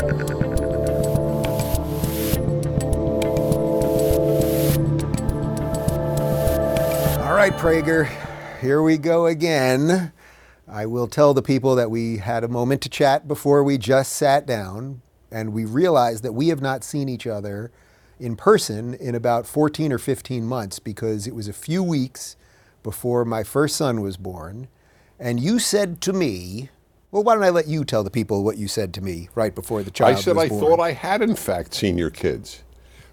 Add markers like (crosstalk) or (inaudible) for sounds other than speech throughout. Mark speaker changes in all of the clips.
Speaker 1: All right, Prager, here we go again. I will tell the people that we had a moment to chat before we just sat down, and we realized that we have not seen each other in person in about 14 or 15 months because it was a few weeks before my first son was born. And you said to me, well, why don't I let you tell the people what you said to me right before the child
Speaker 2: I said
Speaker 1: was
Speaker 2: I
Speaker 1: born?
Speaker 2: thought I had in fact seen your kids.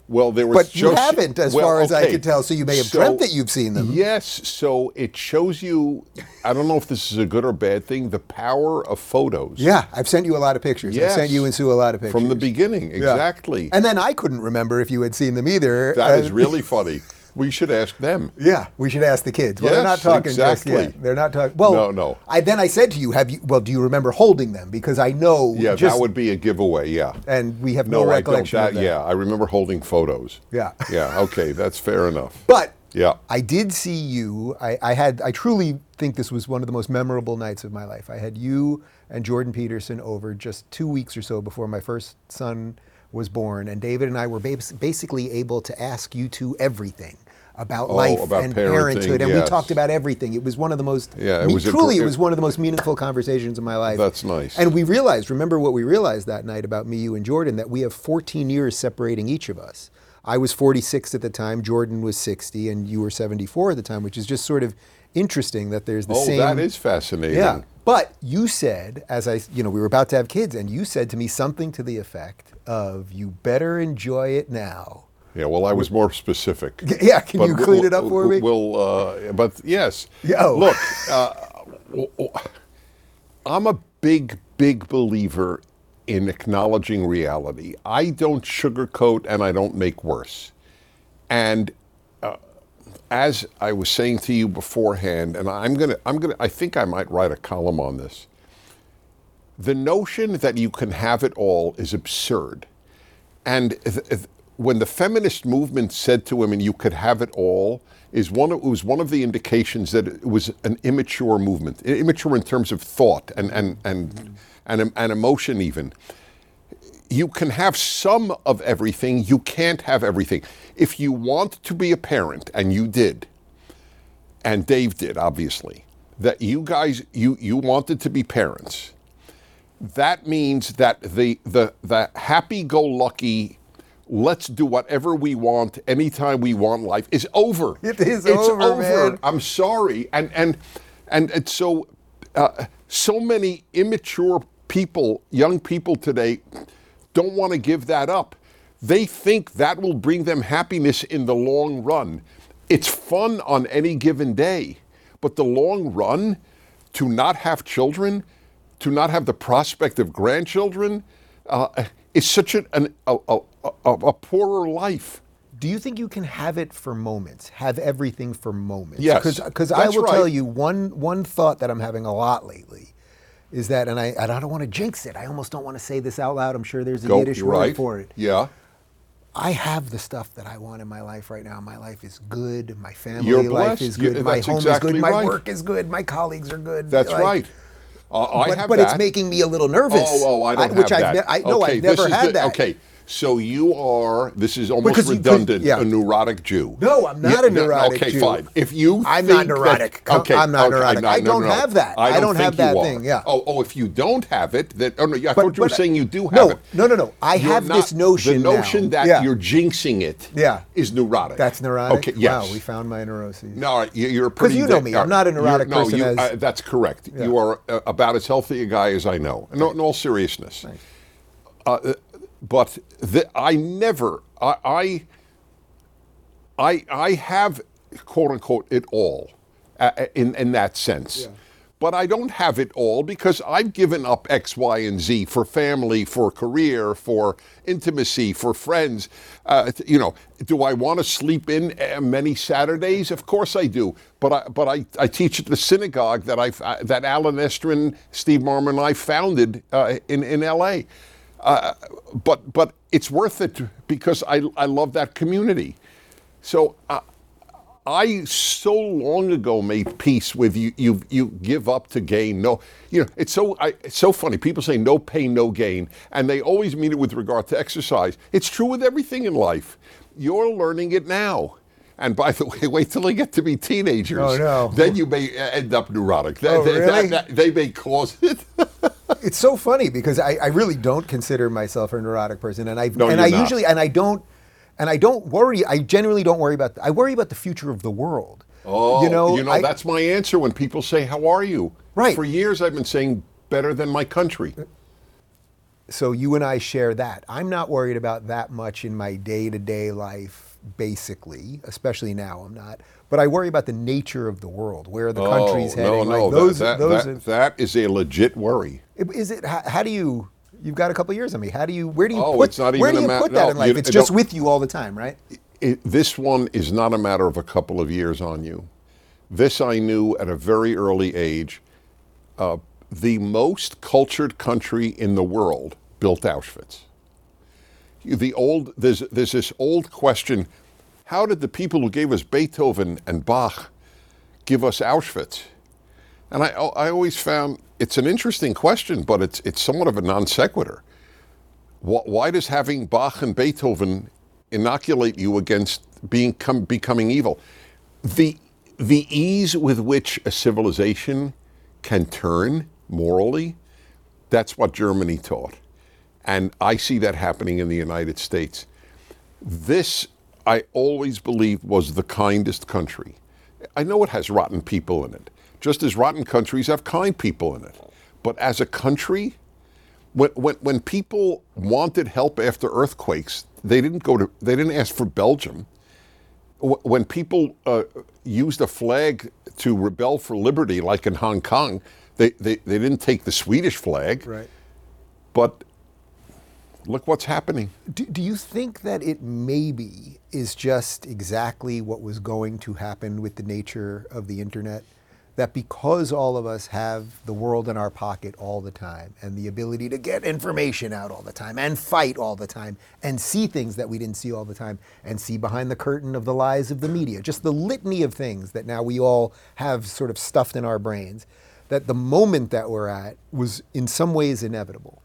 Speaker 2: Well, there was.
Speaker 1: But you
Speaker 2: just-
Speaker 1: haven't, as
Speaker 2: well,
Speaker 1: far as I can tell, so you may have
Speaker 2: So-
Speaker 1: dreamt that you've seen them.
Speaker 2: Yes, so it shows you. I don't know if this is a good or bad thing. The power of photos.
Speaker 1: Yeah, I've sent you a lot of pictures. I've sent you and Sue a lot of pictures.
Speaker 2: From the beginning,
Speaker 1: Yeah.
Speaker 2: exactly.
Speaker 1: And then I couldn't remember if you had seen them either.
Speaker 2: That is
Speaker 1: And-
Speaker 2: really funny. (laughs) We should ask them.
Speaker 1: Yeah, we should ask the kids. Well, they're not
Speaker 2: Yes,
Speaker 1: talking just
Speaker 2: exactly.
Speaker 1: yet. They're not talking. Well,
Speaker 2: No, no.
Speaker 1: I then I said to you, "Have you? Well, do you remember holding them? Because I know.
Speaker 2: Yeah,
Speaker 1: just,
Speaker 2: that would be a giveaway. Yeah.
Speaker 1: And we have no,
Speaker 2: No, I don't.
Speaker 1: recollection
Speaker 2: That,
Speaker 1: of that.
Speaker 2: yeah, I remember holding photos.
Speaker 1: Yeah.
Speaker 2: Yeah. Okay, that's fair enough.
Speaker 1: But
Speaker 2: Yeah.
Speaker 1: I did see you. I, I had. I truly think this was one of the most memorable nights of my life. I had you and Jordan Peterson over just two weeks or so before my first son was born, and David and I were basically able to ask you two everything about
Speaker 2: Oh,
Speaker 1: life
Speaker 2: about
Speaker 1: and parenthood, and we talked about everything. It was one of the most
Speaker 2: yeah, it
Speaker 1: me,
Speaker 2: was
Speaker 1: truly it was one of the most meaningful conversations of my life.
Speaker 2: That's nice.
Speaker 1: And we realized. Remember what we realized that night about me, you, and Jordan that we have 14 years separating each of us. I was 46 at the time, Jordan was 60, and you were 74 at the time, which is just sort of interesting that there's the same
Speaker 2: oh,
Speaker 1: same.
Speaker 2: that is fascinating.
Speaker 1: Yeah. But you said, as I, you know, we were about to have kids, and you said to me something to the effect of, "You better enjoy it now."
Speaker 2: Yeah, well, I was more specific. (laughs)
Speaker 1: Yeah, can you clean
Speaker 2: we'll-
Speaker 1: it up for me?
Speaker 2: We'll, uh, but yes.
Speaker 1: Yo.
Speaker 2: Look, uh, I'm a big, big believer in acknowledging reality. I don't sugarcoat and I don't make worse. And uh, as I was saying to you beforehand, and I'm gonna, I'm gonna, I think I might write a column on this. The notion that you can have it all is absurd. And th- th- when the feminist movement said to women, "You could have it all," is one. It was one of the indications that it was an immature movement, immature in terms of thought and and and and, and emotion. Even you can have some of everything. You can't have everything. If you want to be a parent, and you did, and Dave did, obviously, that you guys you you wanted to be parents that means that the the the happy-go-lucky let's do whatever we want anytime we want life is over. (laughs)
Speaker 1: It is
Speaker 2: it's
Speaker 1: over, man.
Speaker 2: i'm sorry. And and and it's so uh, so many immature people young people today don't want to give that up. They think that will bring them happiness in the long run. It's fun on any given day but the long run to not have children to not have the prospect of grandchildren uh, is such an, an, a, a, a, a poorer life.
Speaker 1: Do you think you can have it for moments? Have everything for moments?
Speaker 2: Yes,
Speaker 1: Because I will tell you one one thought that I'm having a lot lately is that, and I, and I don't want to jinx it. I almost don't want to say this out loud. I'm sure there's a
Speaker 2: Go,
Speaker 1: Yiddish word
Speaker 2: right.
Speaker 1: for it.
Speaker 2: Yeah.
Speaker 1: I have the stuff that I want in my life right now. My life is good. My family life is
Speaker 2: You-
Speaker 1: good. my home
Speaker 2: exactly
Speaker 1: is good. My
Speaker 2: right.
Speaker 1: work is good. My colleagues are good.
Speaker 2: That's
Speaker 1: Like,
Speaker 2: right. Uh, I
Speaker 1: but
Speaker 2: have
Speaker 1: but
Speaker 2: that.
Speaker 1: it's making me a little nervous.
Speaker 2: Oh, oh, I don't
Speaker 1: which
Speaker 2: have
Speaker 1: I've ne- I no, I've never had
Speaker 2: the-
Speaker 1: that.
Speaker 2: Okay, so you are. This is almost
Speaker 1: Because you-
Speaker 2: redundant.
Speaker 1: yeah.
Speaker 2: A neurotic Jew.
Speaker 1: No, I'm not a
Speaker 2: no,
Speaker 1: neurotic
Speaker 2: okay,
Speaker 1: Jew.
Speaker 2: fine. If you,
Speaker 1: I'm not neurotic.
Speaker 2: That, okay,
Speaker 1: I'm not
Speaker 2: okay,
Speaker 1: neurotic.
Speaker 2: no,
Speaker 1: I don't
Speaker 2: no, no.
Speaker 1: have that.
Speaker 2: I
Speaker 1: I
Speaker 2: don't,
Speaker 1: don't have that thing, yeah.
Speaker 2: Oh, oh, if you don't have it, that. Oh no, I
Speaker 1: But-
Speaker 2: thought you were saying you do have
Speaker 1: no,
Speaker 2: it.
Speaker 1: no, no, no. I
Speaker 2: You're
Speaker 1: have
Speaker 2: not-
Speaker 1: this notion
Speaker 2: The notion
Speaker 1: now.
Speaker 2: that
Speaker 1: Yeah.
Speaker 2: you're jinxing it.
Speaker 1: Yeah.
Speaker 2: Is neurotic.
Speaker 1: That's neurotic.
Speaker 2: Okay. Yes.
Speaker 1: Wow, we found my neuroses.
Speaker 2: No, you- you're pretty.
Speaker 1: Because you know me, I'm not a neurotic
Speaker 2: no,
Speaker 1: person
Speaker 2: you-
Speaker 1: as-
Speaker 2: uh, that's correct. You are uh, about as healthy a guy as I know. No, in all seriousness. Uh, but the, I never. I, I. I have quote unquote it all, uh, in in that sense. but I don't have it all because I've given up X, Y, and Z for family, for career, for intimacy, for friends. Uh, you know, do I want to sleep in uh, many Saturdays? Of course I do. But I, but I, I teach at the synagogue that I uh, that Alan Estrin, Steve Marmer, and I founded uh, in in L.A. Uh, but but it's worth it because I I love that community. So. Uh, I so long ago made peace with you. You you give up to gain. No, you know it's so I, it's so funny. People say no pain, no gain, and they always mean it with regard to exercise. It's true with everything in life. You're learning it now. And by the (laughs) way, wait till they get to be teenagers.
Speaker 1: Oh, no.
Speaker 2: Then you may uh, end up neurotic. They,
Speaker 1: Oh,
Speaker 2: they-
Speaker 1: really?
Speaker 2: they- they may cause it. (laughs)
Speaker 1: It's so funny because I, I really don't consider myself a neurotic person, and I
Speaker 2: No,
Speaker 1: and I
Speaker 2: not.
Speaker 1: usually and I don't and I don't worry. I generally don't worry about. I worry about the future of the world.
Speaker 2: Oh,
Speaker 1: you know, I-
Speaker 2: that's my answer when people say, "How are you?"
Speaker 1: Right.
Speaker 2: For years, I've been saying, "Better than my country."
Speaker 1: Uh, so you and I share that. I'm not worried about that much in my day to day life, basically, especially now. I'm not. But I worry about the nature of the world, where the country's
Speaker 2: oh,
Speaker 1: heading.
Speaker 2: No, no,
Speaker 1: like those,
Speaker 2: that,
Speaker 1: those
Speaker 2: that,
Speaker 1: are-
Speaker 2: that is a legit worry.
Speaker 1: Is it? How, how do you? You've got a couple years on me. How do you? Where do you
Speaker 2: Oh,
Speaker 1: put?
Speaker 2: it's not
Speaker 1: where
Speaker 2: even
Speaker 1: do
Speaker 2: a
Speaker 1: you
Speaker 2: ma-
Speaker 1: put that
Speaker 2: no,
Speaker 1: in life?
Speaker 2: you-
Speaker 1: it's just with you all the time, right?
Speaker 2: It, this one is not a matter of a couple of years on you. This I knew at a very early age. Uh, the most cultured country in the world built Auschwitz. The old there's there's this old question: How did the people who gave us Beethoven and Bach give us Auschwitz? And I I always found it's an interesting question, but it's it's somewhat of a non sequitur. Wh- Why does having Bach and Beethoven inoculate you against being come, becoming evil? The the ease with which a civilization can turn morally, that's what Germany taught. And I see that happening in the United States. This, I always believed, was the kindest country. I know it has rotten people in it, just as rotten countries have kind people in it. But as a country, when, when, when people wanted help after earthquakes, they didn't go to, they didn't ask for Belgium. When people uh, used a flag to rebel for liberty, like in Hong Kong, they, they, they didn't take the Swedish flag.
Speaker 1: Right.
Speaker 2: But look what's happening.
Speaker 1: Do, do you think that it maybe is just exactly what was going to happen with the nature of the internet? That because all of us have the world in our pocket all the time and the ability to get information out all the time and fight all the time and see things that we didn't see all the time and see behind the curtain of the lies of the media, just the litany of things that now we all have sort of stuffed in our brains, that the moment that we're at was in some ways inevitable.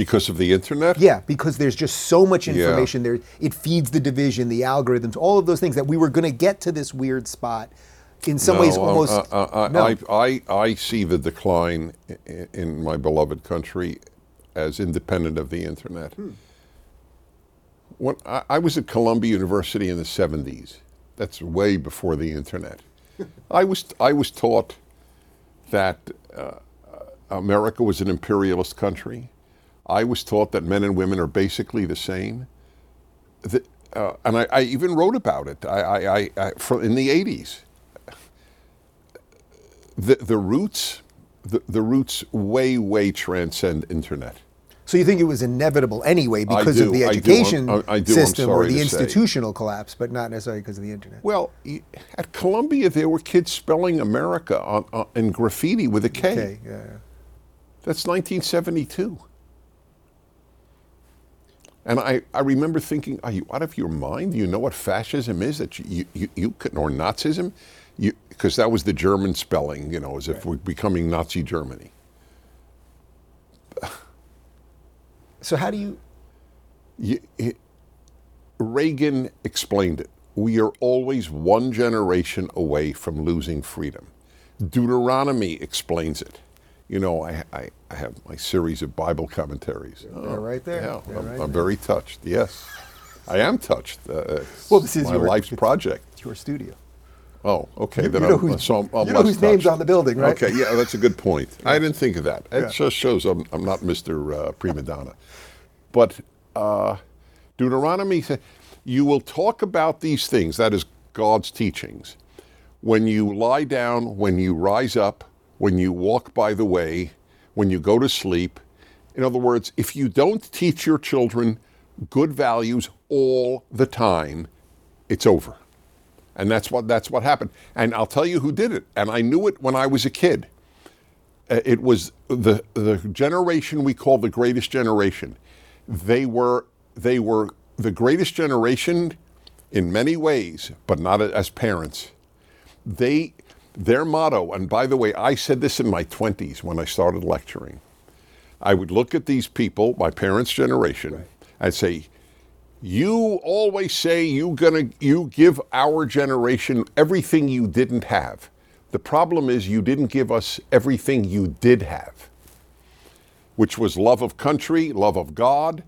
Speaker 2: Because of the internet?
Speaker 1: Yeah, because there's just so much
Speaker 2: Yeah.
Speaker 1: information there. It feeds the division, the algorithms, all of those things that we were going to get to this weird spot. In some ways,
Speaker 2: No, uh,
Speaker 1: almost.
Speaker 2: uh, uh,
Speaker 1: no.
Speaker 2: I, I, I see the decline in, in my beloved country as independent of the internet.
Speaker 1: Hmm.
Speaker 2: When I, I was at Columbia University in the 70s, that's way before the internet. (laughs) I was, I was taught that uh, America was an imperialist country. I was taught that men and women are basically the same. The, uh, and I, I even wrote about it I, I, I, I, from, in the 80s the, the roots the, the roots way way transcend internet
Speaker 1: so you think it was inevitable anyway because
Speaker 2: do,
Speaker 1: of the
Speaker 2: I do.
Speaker 1: education
Speaker 2: I- do. I'm
Speaker 1: system or the
Speaker 2: to say.
Speaker 1: institutional collapse, but not necessarily because of the internet.
Speaker 2: well at columbia there were kids spelling america on, on, in graffiti with a K.
Speaker 1: Yeah, yeah.
Speaker 2: that's 1972 and I, I remember thinking, are you out of your mind? Do you know what fascism is? That you, you, you, could, or Nazism? Because that was the German spelling, you know, as if we're becoming Nazi Germany. (sighs)
Speaker 1: So how do you?
Speaker 2: You- it- Reagan explained it. We are always one generation away from losing freedom. Deuteronomy explains it. You know, I, I, I have my series of Bible commentaries.
Speaker 1: They're right there.
Speaker 2: Yeah, I'm,
Speaker 1: right
Speaker 2: I'm very touched. Yes, I am touched. Uh, (laughs)
Speaker 1: Well, this is
Speaker 2: my
Speaker 1: your-
Speaker 2: life's project.
Speaker 1: It's your studio.
Speaker 2: Oh, okay.
Speaker 1: You-
Speaker 2: then
Speaker 1: you know
Speaker 2: I'm,
Speaker 1: who's-
Speaker 2: so I'm, I'm
Speaker 1: you know whose name's on the building, right?
Speaker 2: Okay, yeah, that's a good point. (laughs) I didn't think of that. It
Speaker 1: Yeah.
Speaker 2: just shows I'm, I'm not Mr. Uh, Prima Donna. But uh, Deuteronomy says, You will talk about these things, that is God's teachings, when you lie down, when you rise up, when you walk by the way, when you go to sleep. In other words, if you don't teach your children good values all the time, it's over. And that's what that's what happened. And I'll tell you who did it. And I knew it when I was a kid. Uh, It was the the generation we call the greatest generation. They were they were the greatest generation in many ways, but not as parents. They their motto, and by the way, I said this in my 20s when I started lecturing. I would look at these people, my parents' generation, and say, you always say you're gonna you give our generation everything you didn't have. The problem is you didn't give us everything you did have, which was love of country, love of God,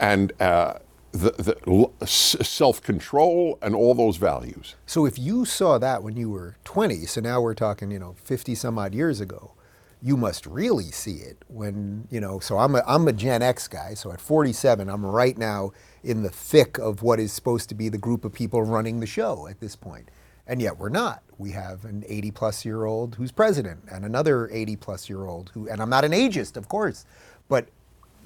Speaker 2: and uh, the, the self-control and all those values.
Speaker 1: So if you saw that when you were 20, so now we're talking, you know, 50 some odd years ago, you must really see it when, you know, so I'm a, I'm a Gen X guy. So at 47, I'm right now in the thick of what is supposed to be the group of people running the show at this point. And yet we're not. We have an 80 plus year old who's president and another 80 plus year old who, and I'm not an ageist, of course, but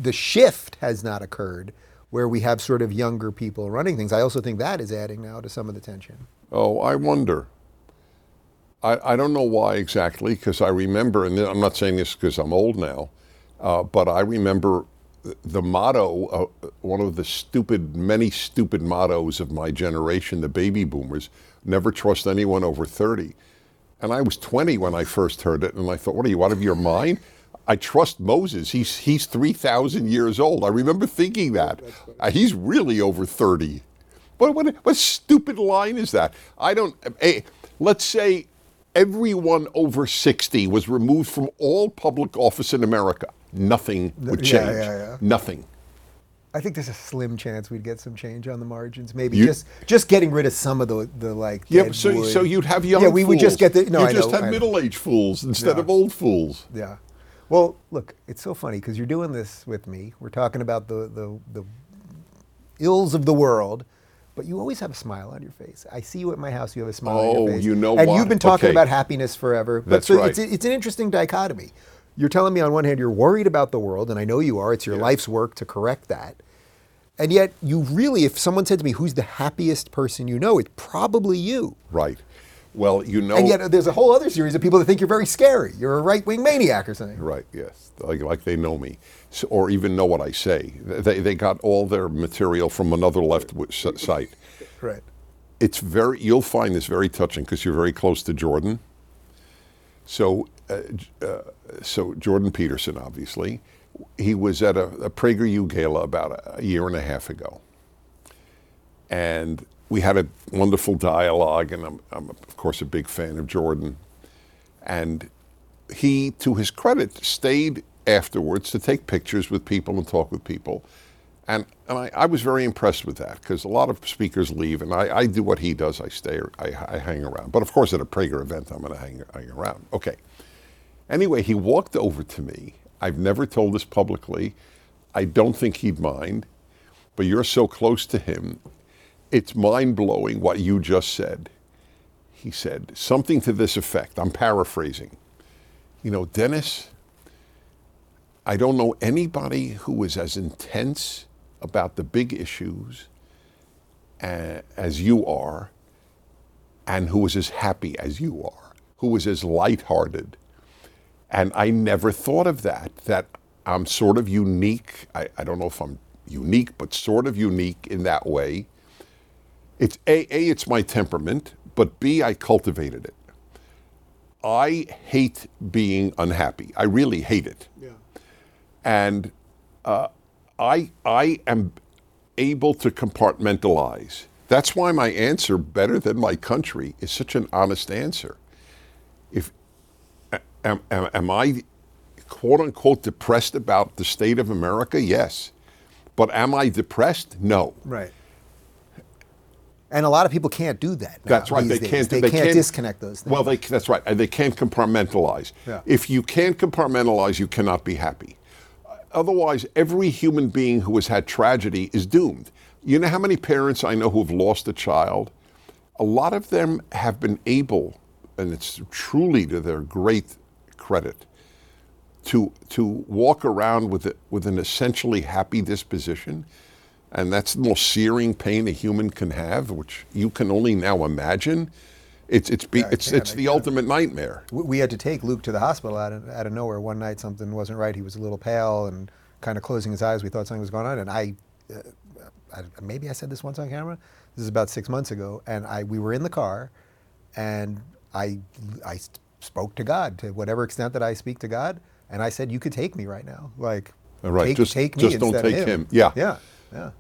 Speaker 1: the shift has not occurred where we have sort of younger people running things. I also think that is adding now to some of the tension.
Speaker 2: Oh, I wonder. I, I don't know why exactly, because I remember, and I'm not saying this because I'm old now, uh, but I remember the motto, uh, one of the stupid, many stupid mottos of my generation, the baby boomers, never trust anyone over 30. And I was 20 when I first heard it, and I thought, what are you, out of your mind? I trust Moses. He's, he's 3,000 years old. I remember thinking that. Uh, he's really over 30. What, what, what stupid line is that? I don't. eh, let's say everyone over 60 was removed from all public office in America. Nothing would change.
Speaker 1: yeah, yeah.
Speaker 2: Nothing.
Speaker 1: I think there's a slim chance we'd get some change on the margins. Maybe
Speaker 2: You-
Speaker 1: just just getting rid of some of the the like.
Speaker 2: Yeah, so,
Speaker 1: wood.
Speaker 2: so you'd have young
Speaker 1: Yeah, we would just get the. No,
Speaker 2: you
Speaker 1: I
Speaker 2: just
Speaker 1: know,
Speaker 2: have
Speaker 1: I know.
Speaker 2: middle-aged fools instead
Speaker 1: Yeah.
Speaker 2: of old fools.
Speaker 1: Yeah. Well, look, it's so funny because you're doing this with me. We're talking about the, the, the ills of the world, but you always have a smile on your face. I see you at my house, you have a smile on
Speaker 2: Oh,
Speaker 1: your face.
Speaker 2: you know
Speaker 1: And you've been talking
Speaker 2: Okay.
Speaker 1: about happiness forever. But
Speaker 2: That's
Speaker 1: so
Speaker 2: right.
Speaker 1: it's, it's an interesting dichotomy. You're telling me on one hand you're worried about the world, and I know you are. It's your
Speaker 2: Yeah.
Speaker 1: life's work to correct that. And yet, you really, if someone said to me, who's the happiest person you know, it's probably you.
Speaker 2: Right. Well, you know.
Speaker 1: And yet, there's a whole other series of people that think you're very scary. You're a right wing maniac or something.
Speaker 2: Right. Yes. Like, like they know me, so, or even know what I say. They, they got all their material from another left w- s- site.
Speaker 1: Right.
Speaker 2: It's very. You'll find this very touching because you're very close to Jordan. So, uh, uh, so Jordan Peterson, obviously, he was at a, a PragerU gala about a, a year and a half ago, and we had a wonderful dialogue. And I'm, I'm of course a big fan of Jordan, and he, to his credit, stayed afterwards to take pictures with people and talk with people. And, and I, I was very impressed with that because a lot of speakers leave, and I, I do what he does. I stay, I, I hang around. But of course, at a Prager event, I'm going to hang, hang around. Okay. Anyway, he walked over to me. I've never told this publicly. I don't think he'd mind, but you're so close to him. It's mind blowing what you just said. He said something to this effect. I'm paraphrasing. You know, Dennis, I don't know anybody who is as intense about the big issues uh, as you are, and who is as happy as you are, who is as lighthearted. And I never thought of that, that I'm sort of unique. I, I don't know if I'm unique, but sort of unique in that way. It's A, A, it's my temperament, but B, I cultivated it. I hate being unhappy. I really hate it.
Speaker 1: Yeah.
Speaker 2: And uh, I, I am able to compartmentalize. That's why my answer, better than my country, is such an honest answer. If am, am, am I quote unquote depressed about the state of America? Yes. But am I depressed? No.
Speaker 1: Right. And a lot of people can't do that. now
Speaker 2: That's right. They
Speaker 1: days.
Speaker 2: can't.
Speaker 1: They, can't, disconnect those things.
Speaker 2: Well, they, that's right. And they can't compartmentalize.
Speaker 1: Yeah.
Speaker 2: If you can't compartmentalize, you cannot be happy. Otherwise, every human being who has had tragedy is doomed. You know how many parents I know who have lost a child? A lot of them have been able, and it's truly to their great credit to to walk around with it with an essentially happy disposition, and that's the most searing pain a human can have, which you can only now imagine. It's it's be, it's it's the ultimate nightmare.
Speaker 1: We- had to take Luke to the hospital out of, out of nowhere one night. Something wasn't right. He was a little pale and kind of closing his eyes. We thought something was going on. And I, uh, I, maybe I said this once on camera. This is about six months ago. And I, we were in the car, and I I spoke to God to whatever extent that I speak to God. And I said, "You could take me right now. Like,
Speaker 2: All right,
Speaker 1: take,
Speaker 2: just-
Speaker 1: take me
Speaker 2: just don't take
Speaker 1: him.
Speaker 2: him. Yeah.
Speaker 1: yeah, yeah.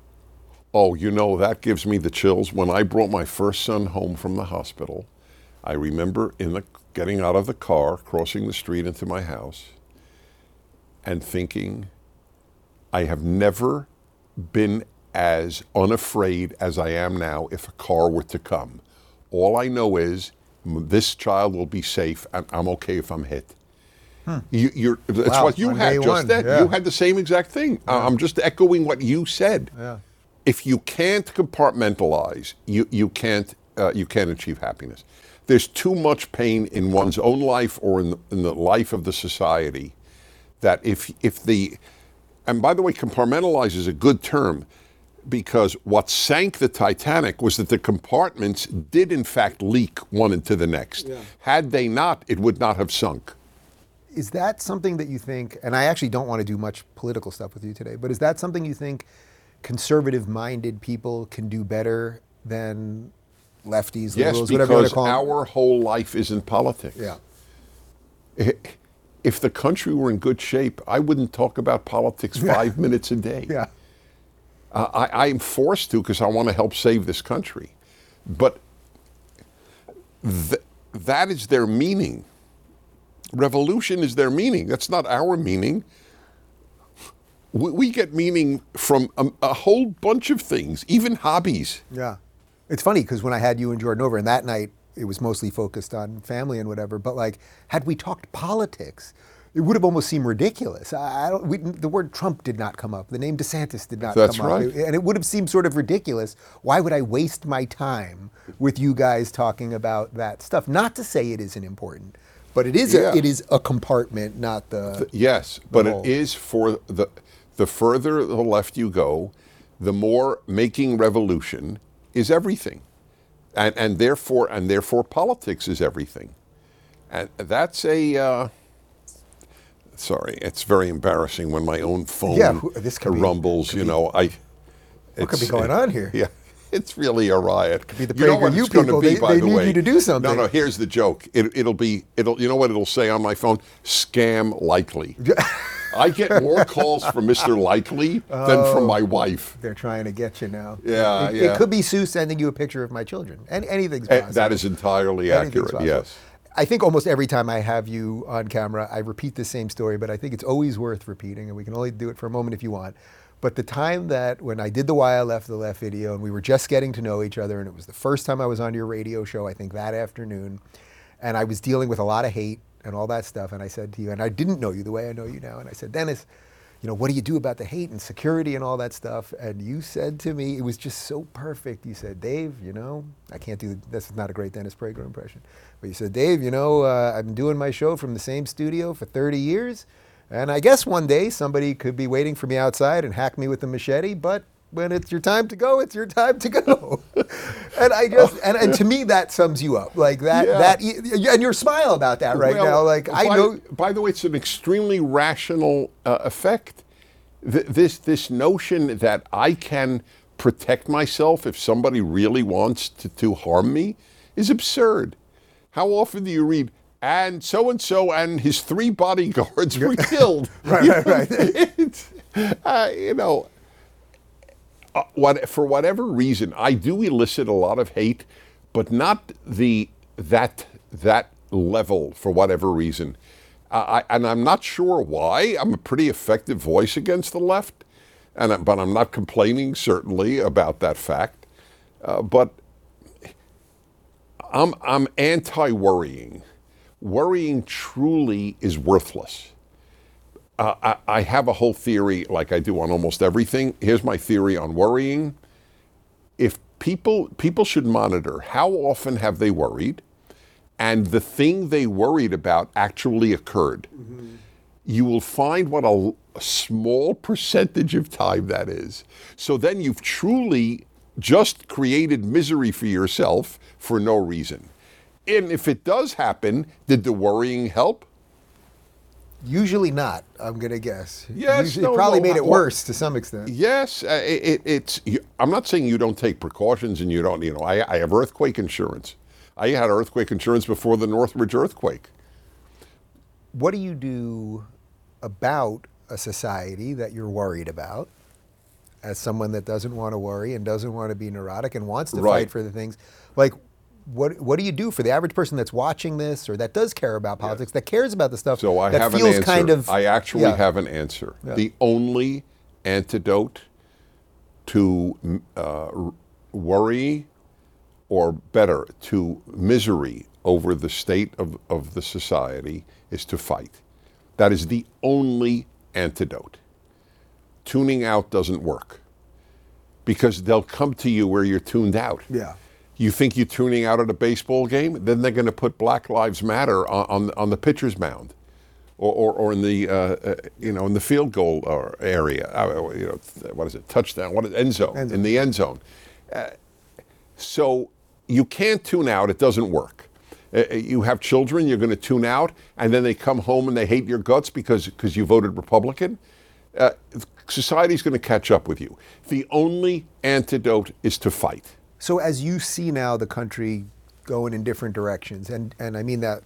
Speaker 2: Oh, you know, that gives me the chills. When I brought my first son home from the hospital, I remember in the getting out of the car, crossing the street into my house, and thinking, I have never been as unafraid as I am now if a car were to come. All I know is this child will be safe and I'm okay if I'm hit. You, you're, that's
Speaker 1: Wow,
Speaker 2: what you
Speaker 1: on
Speaker 2: had just
Speaker 1: one,
Speaker 2: then.
Speaker 1: yeah.
Speaker 2: You had the same exact thing. I- I'm just echoing what you said.
Speaker 1: Yeah.
Speaker 2: If you can't compartmentalize, you, you can't uh, you can't achieve happiness. There's too much pain in one's own life or in the, in the life of the society that if if the and by the way, compartmentalize is a good term because what sank the Titanic was that the compartments did in fact leak one into the next. Had they not, it would not have sunk.
Speaker 1: Is that something that you think, and I actually don't want to do much political stuff with you today, but is that something you think conservative minded people can do better than lefties,
Speaker 2: Yes,
Speaker 1: liberals, whatever you want
Speaker 2: because
Speaker 1: to call them?
Speaker 2: our whole life is in politics.
Speaker 1: Yeah.
Speaker 2: If the country were in good shape, I wouldn't talk about politics (laughs) five minutes a day.
Speaker 1: Yeah.
Speaker 2: Uh, I, I'm forced to because I want to help save this country. But th- that is their meaning. Revolution is their meaning. That's not our meaning. We, we get meaning from a, a whole bunch of things, even hobbies.
Speaker 1: Yeah. It's funny because when I had you and Jordan over, and that night it was mostly focused on family and whatever, but like, had we talked politics, it would have almost seemed ridiculous. I, I don't, we, the word Trump did not come up. The name DeSantis did not
Speaker 2: That's
Speaker 1: come
Speaker 2: right.
Speaker 1: up. And it would have seemed sort of ridiculous. Why would I waste my time with you guys talking about that stuff? Not to say it isn't important, but it is,
Speaker 2: Yeah.
Speaker 1: a, it is a compartment, not the.
Speaker 2: Yes, but
Speaker 1: whole.
Speaker 2: it is for the the further the left you go, the more making revolution is everything, and and therefore and therefore politics is everything, and that's a. Uh, sorry, it's very embarrassing when my own phone
Speaker 1: Yeah, this be-
Speaker 2: rumbles.
Speaker 1: could
Speaker 2: you
Speaker 1: be-
Speaker 2: know, I.
Speaker 1: What could be going on here?
Speaker 2: Yeah. (laughs) It's really a riot.
Speaker 1: Could be the
Speaker 2: you know what it's going to
Speaker 1: people.
Speaker 2: be,
Speaker 1: They-
Speaker 2: by
Speaker 1: they
Speaker 2: the
Speaker 1: need
Speaker 2: way.
Speaker 1: you to do something.
Speaker 2: No, no. Here's the joke. It, it'll be. It'll. You know what it'll say on my phone? Scam likely. (laughs) I get more calls from Mr. Likely than from my wife.
Speaker 1: They're trying to get you now.
Speaker 2: Yeah,
Speaker 1: it,
Speaker 2: yeah.
Speaker 1: It could be Sue sending you a picture of my children. And anything's
Speaker 2: Eh,
Speaker 1: possible.
Speaker 2: That is entirely
Speaker 1: Anything's
Speaker 2: accurate.
Speaker 1: possible.
Speaker 2: Yes.
Speaker 1: I think almost every time I have you on camera, I repeat the same story, but I think it's always worth repeating, and we can only do it for a moment if you want. But the time that when I did the Why I Left the Left video, and we were just getting to know each other, and it was the first time I was on your radio show, I think that afternoon, and I was dealing with a lot of hate and all that stuff, and I said to you, and I didn't know you the way I know you now, and I said, Dennis, you know, what do you do about the hate and security and all that stuff? And you said to me, it was just so perfect. You said, Dave, you know, I can't do this is not a great Dennis Prager impression, but you said, Dave, you know, uh, I've been doing my show from the same studio for 30 years, and I guess one day somebody could be waiting for me outside and hack me with a machete, but when it's your time to go, it's your time to go. (laughs) and I just and, and to me that sums you up. Like that
Speaker 2: Yeah.
Speaker 1: that and your smile about that right
Speaker 2: Well,
Speaker 1: now. Like I know
Speaker 2: By the way, it's an extremely rational uh, effect. Th- this this notion that I can protect myself if somebody really wants to, to harm me is absurd. How often do you read? And so and so and his three bodyguards were killed.
Speaker 1: Right, (laughs)
Speaker 2: You
Speaker 1: right, right. (laughs)
Speaker 2: uh, you know, uh, what for whatever reason, I do elicit a lot of hate, but not the that that level for whatever reason. Uh, I, and I'm not sure why. I'm a pretty effective voice against the left, and but I'm not complaining certainly about that fact. Uh, but I'm I'm anti-worrying. Worrying truly is worthless. Uh, I, I have a whole theory, like I do on almost everything. Here's my theory on worrying. If people people should monitor how often have they worried, and the thing they worried about actually occurred, you will find what a, a small percentage of time that is. So then you've truly just created misery for yourself for no reason. And if it does happen, did the worrying help?
Speaker 1: Usually not, I'm going to guess.
Speaker 2: Yes,
Speaker 1: Usually
Speaker 2: no,
Speaker 1: it probably
Speaker 2: no,
Speaker 1: made it
Speaker 2: well-
Speaker 1: worse to some extent.
Speaker 2: Yes, uh, it, it, it's. I'm not saying you don't take precautions and you don't. You know, I, I have earthquake insurance. I had earthquake insurance before the Northridge earthquake.
Speaker 1: What do you do about a society that you're worried about as someone that doesn't want to worry and doesn't want to be neurotic and wants to
Speaker 2: Right.
Speaker 1: fight for the things? Like, what, what do you do for the average person that's watching this or that does care about politics, that cares about the stuff
Speaker 2: So I
Speaker 1: that
Speaker 2: have
Speaker 1: feels
Speaker 2: an answer.
Speaker 1: kind of.
Speaker 2: I actually
Speaker 1: Yeah.
Speaker 2: have an answer.
Speaker 1: Yeah.
Speaker 2: The only antidote to mm, uh, worry, or better, to misery over the state of, of the society is to fight. That is the only antidote. Tuning out doesn't work because they'll come to you where you're tuned out.
Speaker 1: Yeah.
Speaker 2: You think you're tuning out at a baseball game? Then they're going to put Black Lives Matter on, on, on the pitcher's mound, or, or, or in the uh, uh, you know in the field goal uh, area. Uh, you know what is it? Touchdown? What is end zone?
Speaker 1: End zone.
Speaker 2: In the end zone. Uh, so you can't tune out. It doesn't work. Uh, you have children. You're going to tune out, and then they come home and they hate your guts because because you voted Republican. Uh, society's going to catch up with you. The only antidote is to fight.
Speaker 1: So as you see now the country going in different directions, and, and I mean that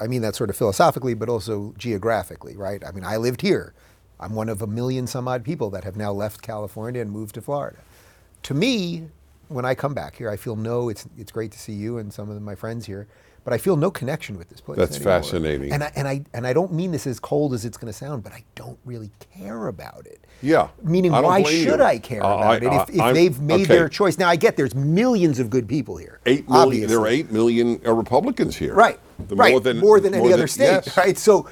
Speaker 1: I mean that sort of philosophically, but also geographically, right? I mean, I lived here. I'm one of a million some odd people that have now left California and moved to Florida. To me, when I come back here, I feel no. It's it's great to see you and some of my friends here, but I feel no connection with this place.
Speaker 2: That's
Speaker 1: anymore.
Speaker 2: fascinating.
Speaker 1: And I and I and I don't mean this as cold as it's going to sound, but I don't really care about it.
Speaker 2: Yeah.
Speaker 1: Meaning, why should
Speaker 2: you.
Speaker 1: I care
Speaker 2: Uh,
Speaker 1: about
Speaker 2: I-
Speaker 1: it if,
Speaker 2: I-
Speaker 1: if they've made
Speaker 2: okay.
Speaker 1: their choice? Now I get there's millions of good people here.
Speaker 2: Eight million.
Speaker 1: obviously.
Speaker 2: There are eight million uh, Republicans here.
Speaker 1: Right.
Speaker 2: The
Speaker 1: right.
Speaker 2: More than
Speaker 1: any other state.
Speaker 2: yes.
Speaker 1: Right. So,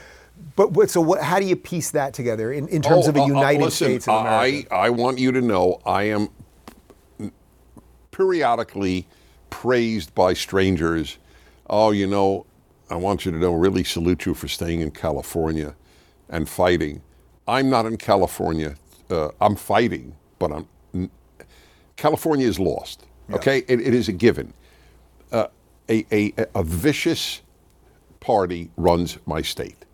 Speaker 1: but what, so what? How do you piece that together in, in terms
Speaker 2: Oh,
Speaker 1: of a
Speaker 2: uh, uh,
Speaker 1: United
Speaker 2: listen,
Speaker 1: States of America?
Speaker 2: I, I want you to know I am periodically praised by strangers. Oh, you know, I want you to know, really salute you for staying in California and fighting. I'm not in California. Uh, I'm fighting, but I'm. California is lost. Okay, it, it is a given. Uh, a, a a vicious party runs my state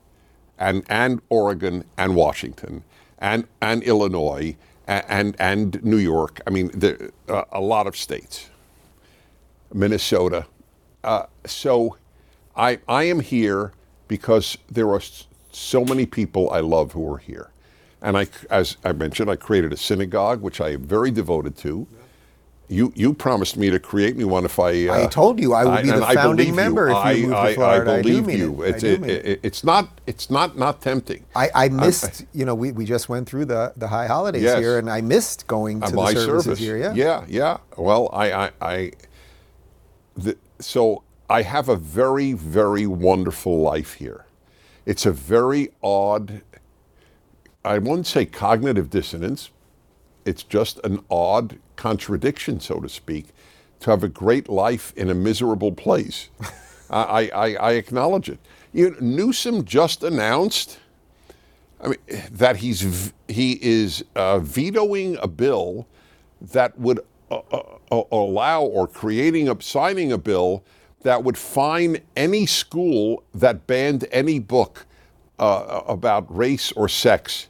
Speaker 2: and and Oregon and Washington and and Illinois and and, and New York. I mean, there, uh, a lot of states, Minnesota. Uh, so, I I am here because there are so many people I love who are here, and I, as I mentioned, I created a synagogue which I am very devoted to. You you promised me to create me one if I. Uh,
Speaker 1: I told you I would be the founding
Speaker 2: believe you.
Speaker 1: member if you
Speaker 2: I,
Speaker 1: moved to
Speaker 2: I,
Speaker 1: Florida. I
Speaker 2: I
Speaker 1: do
Speaker 2: believe
Speaker 1: mean
Speaker 2: you.
Speaker 1: it. I
Speaker 2: It's it,
Speaker 1: it.
Speaker 2: it- it's not it's not not tempting.
Speaker 1: I, I missed, you know, we, we just went through the, the high holidays
Speaker 2: Yes.
Speaker 1: here, and I missed going to
Speaker 2: Uh,
Speaker 1: the
Speaker 2: my
Speaker 1: services
Speaker 2: service.
Speaker 1: here. Yeah.
Speaker 2: yeah, yeah. Well, I, I, I the, so I have a very, very wonderful life here. It's a very odd. I wouldn't say cognitive dissonance. It's just an odd contradiction, so to speak, to have a great life in a miserable place. (laughs) I, I, I acknowledge it. You know, Newsom just announced I mean, that he's he is uh, vetoing a bill that would uh, uh, allow or creating a signing a bill that would fine any school that banned any book uh, about race or sex.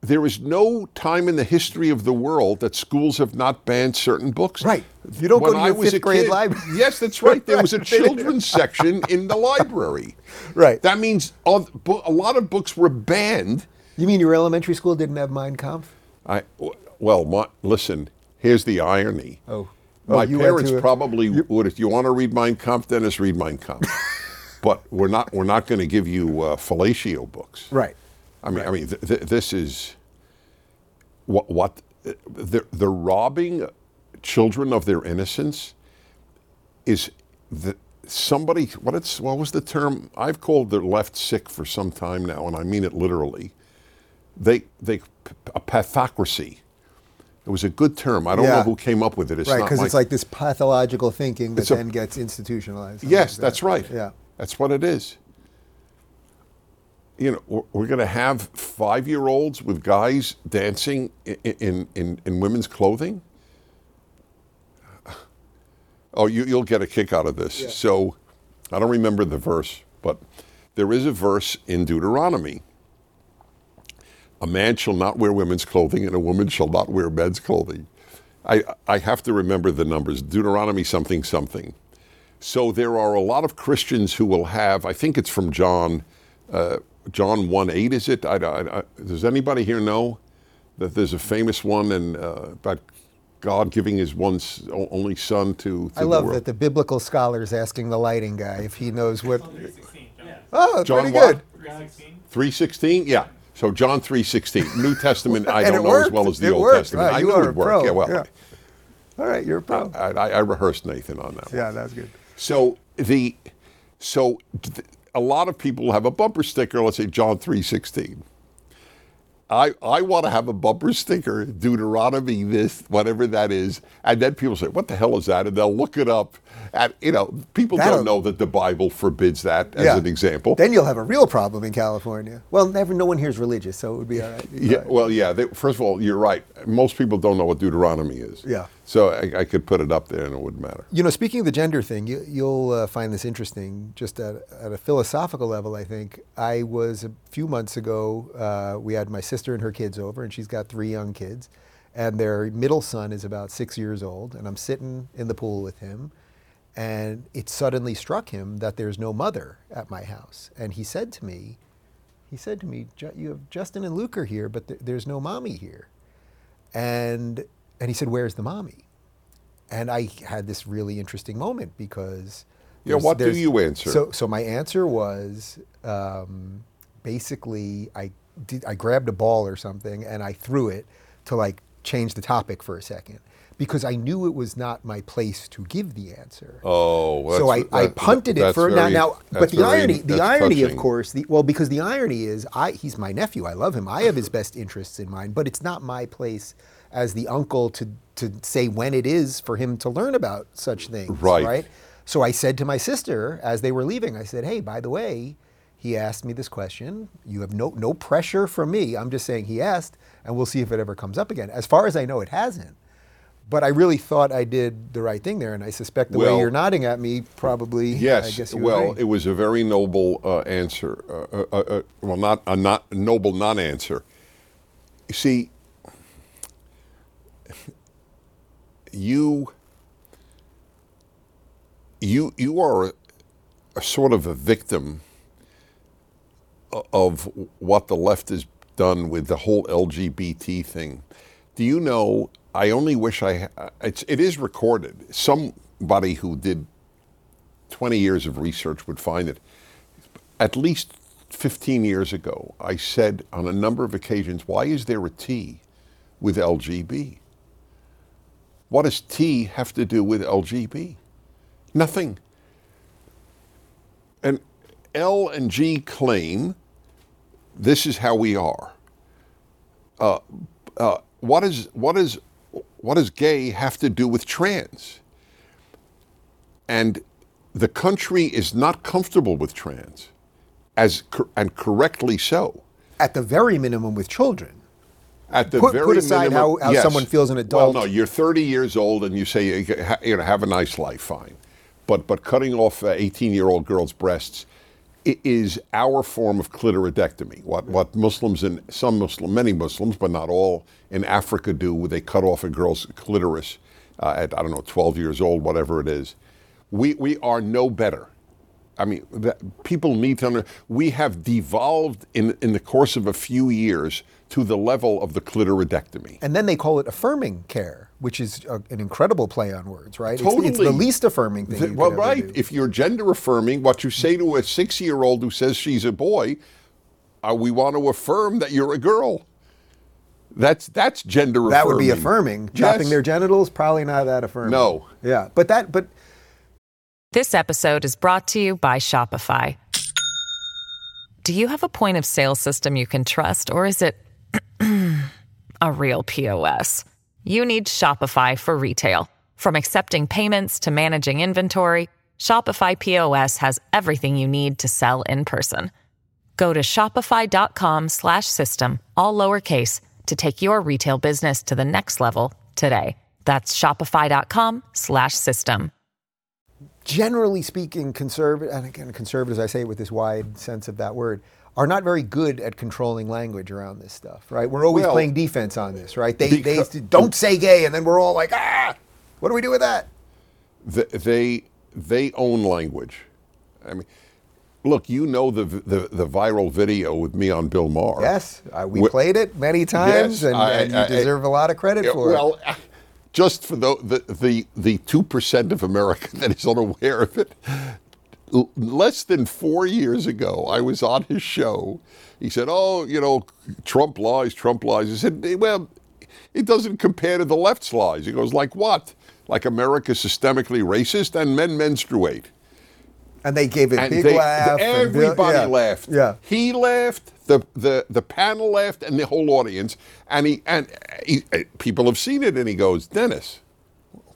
Speaker 2: There is no time in the history of the world that schools have not banned certain books.
Speaker 1: Right. You don't go
Speaker 2: When
Speaker 1: to
Speaker 2: I
Speaker 1: your
Speaker 2: was
Speaker 1: fifth grade
Speaker 2: kid-
Speaker 1: library. (laughs)
Speaker 2: Yes, that's right. There was a (laughs)
Speaker 1: Right. They didn't-
Speaker 2: children's section in the library.
Speaker 1: Right.
Speaker 2: That means a lot of books were banned.
Speaker 1: You mean your elementary school didn't have Mein Kampf?
Speaker 2: I well, my, listen. Here's the irony.
Speaker 1: Oh. Oh,
Speaker 2: my
Speaker 1: you
Speaker 2: parents
Speaker 1: to a-
Speaker 2: probably would. If you want to read Mein Kampf, Dennis, read Mein Kampf. (laughs) but we're not. We're not going to give you uh, fellatio books.
Speaker 1: Right.
Speaker 2: I mean, I mean, th- th- this is what what they're, they're robbing children of their innocence. Is the somebody what it's what was the term I've called the left sick for some time now, and I mean it literally. They they a pathocracy. It was a good term. I don't
Speaker 1: Yeah.
Speaker 2: know who came up with it. It's
Speaker 1: right, because it's like this pathological thinking that
Speaker 2: a-
Speaker 1: then gets institutionalized.
Speaker 2: Yes,
Speaker 1: like that.
Speaker 2: that's right.
Speaker 1: Yeah.
Speaker 2: That's what it is. You know, we're, we're going to have five year olds with guys dancing in, in, in, in women's clothing. Oh, you, you'll get a kick out of this. So, I don't remember the verse, but there is a verse in Deuteronomy. A man shall not wear women's clothing, and a woman shall not wear men's clothing. I, I have to remember the numbers. Deuteronomy something something. So there are a lot of Christians who will have. I think it's from John, uh, John one eight. Is it? I, I, I, does anybody here know that there's a famous one and uh, about God giving His one only Son to? to
Speaker 1: I love
Speaker 2: the world?
Speaker 1: that the biblical scholars asking the lighting guy if he knows what.
Speaker 3: 316, John.
Speaker 1: Oh,
Speaker 2: John
Speaker 1: pretty
Speaker 2: what?
Speaker 1: good.
Speaker 3: 316.
Speaker 2: Three sixteen. Yeah. So John three sixteen. New Testament. (laughs) I don't know as well as the
Speaker 1: It
Speaker 2: Old
Speaker 1: worked.
Speaker 2: Testament.
Speaker 1: Wow,
Speaker 2: I knew it would work. Yeah. Well,
Speaker 1: Yeah. All right, you're a pro.
Speaker 2: I, I, I rehearsed Nathan on that. one.
Speaker 1: yeah, that's good.
Speaker 2: So the so th- a lot of people have a bumper sticker. Let's say John three sixteen. I I want to have a bumper sticker Deuteronomy this whatever that is, and then people say, "What the hell is that?" And they'll look it up. And you know, people
Speaker 1: That'll-
Speaker 2: don't know that the Bible forbids that as
Speaker 1: yeah.
Speaker 2: an example.
Speaker 1: Then you'll have a real problem in California. Well, never. No one here is religious, so it would be all right.
Speaker 2: yeah, well, yeah. They, first of all, you're right. Most people don't know what Deuteronomy is.
Speaker 1: Yeah.
Speaker 2: So I, I could put it up there, and it wouldn't matter.
Speaker 1: You know, speaking of the gender thing, you, you'll uh, find this interesting. Just at, at a philosophical level, I think I was a few months ago. Uh, we had my sister and her kids over, and she's got three young kids, and their middle son is about six years old. And I'm sitting in the pool with him, and it suddenly struck him that there's no mother at my house. And he said to me, he said to me, "You have Justin and Luke are here, but th- there's no mommy here." And and he said, "Where's the mommy?" And I had this really interesting moment because
Speaker 2: Yeah, what do you answer?
Speaker 1: So so my answer was um, basically I did, I grabbed a ball or something and I threw it to like change the topic for a second because I knew it was not my place to give the answer.
Speaker 2: Oh,
Speaker 1: So I,
Speaker 2: that's-
Speaker 1: I
Speaker 2: that-
Speaker 1: punted it for
Speaker 2: very-
Speaker 1: now. Now, but the
Speaker 2: very-
Speaker 1: irony, the irony, of course, the, well, because the irony is, I he's my nephew. I love him. I have his best interests in mind. But it's not my place as the uncle to to say when it is for him to learn about such things.
Speaker 2: Right.
Speaker 1: Right. So I said to my sister as they were leaving, I said, "Hey, by the way." He asked me this question. You have no no pressure from me. I'm just saying he asked, and we'll see if it ever comes up again. As far as I know, it hasn't. But I really thought I did the right thing there, and I suspect the
Speaker 2: Well-
Speaker 1: way you're nodding at me probably. I
Speaker 2: Yes, well, it was a very noble uh, answer. Uh, uh, uh, well, not a not noble non-answer. You see, you you you are a, a sort of a victim of what the left has done with the whole LGBT thing. Do you know? I only wish I it's it is recorded. Somebody who did 20 years of research would find it. At least 15 years ago, I said on a number of occasions, why is there a T with LGB? What does T have to do with LGB? Nothing. And L and G claim this is how we are. Uh, uh, what is what is what does gay have to do with trans? And the country is not comfortable with trans, as and correctly so.
Speaker 1: at the very minimum with children.
Speaker 2: At the
Speaker 1: Put-
Speaker 2: very
Speaker 1: put aside
Speaker 2: minimum,
Speaker 1: how- how
Speaker 2: yes.
Speaker 1: someone feels an adult.
Speaker 2: Well, no, you're 30 years old and you say you know have a nice life, fine, but but cutting off 18 year old girls' breasts is our form of clitoridectomy. What what Muslims and some Muslim, many Muslims, but not all in Africa do, where they cut off a girl's clitoris uh, at I don't know 12 years old, whatever it is. We we are no better. I mean, people need to understand. We have devolved in in the course of a few years to the level of the clitoridectomy.
Speaker 1: And then they call it affirming care, which is a, an incredible play on words, right? It's- It's,
Speaker 2: Totally.
Speaker 1: the least affirming thing.
Speaker 2: Th-
Speaker 1: you
Speaker 2: well,
Speaker 1: ever
Speaker 2: right.
Speaker 1: do.
Speaker 2: If you're gender affirming, what you say to a six year old who says she's a boy, uh, we want to affirm that you're a girl. That's that's gender affirming.
Speaker 1: that would be affirming. Chopping
Speaker 2: Yes.
Speaker 1: their genitals, probably not that affirming.
Speaker 2: No.
Speaker 1: Yeah, but that, but
Speaker 4: This episode is brought to you by Shopify. Do you have a point of sale system you can trust, or is it (clears throat) a real POS? You need Shopify for retail. From accepting payments to managing inventory, Shopify POS has everything you need to sell in person. Go to shopify.com/system all lowercase to take your retail business to the next level today. That's shopify.com/system.
Speaker 1: generally speaking, conservative, and again, conservatives, I say it with this wide sense of that word, are not very good at controlling language around this stuff, right? We're always
Speaker 2: Well,
Speaker 1: playing defense on this, right? They, they don't say gay, and then we're all like, ah, what do we do with that?
Speaker 2: Th- they they own language. I mean, look, you know the the, the viral video with me on Bill Maher.
Speaker 1: Yes, uh, we
Speaker 2: Wh-
Speaker 1: played it many times,
Speaker 2: Yes,
Speaker 1: and,
Speaker 2: I-
Speaker 1: and you
Speaker 2: I- I-
Speaker 1: deserve a lot of credit
Speaker 2: Yeah,
Speaker 1: for it.
Speaker 2: well, just for the the the the two percent of America (laughs) that is unaware of it. Less than four years ago, I was on his show. He said, "Oh, you know, Trump lies, Trump lies." I said, "Eh, "Well, it doesn't compare to the left's lies." He goes, "Like what? Like America's systemically racist and men menstruate."
Speaker 1: And they gave a
Speaker 2: And
Speaker 1: big
Speaker 2: they-
Speaker 1: laugh. and
Speaker 2: everybody
Speaker 1: yeah,
Speaker 2: laughed.
Speaker 1: Yeah.
Speaker 2: he laughed. The, the the panel laughed, and the whole audience. And he and he, uh, people have seen it. And he goes, Dennis,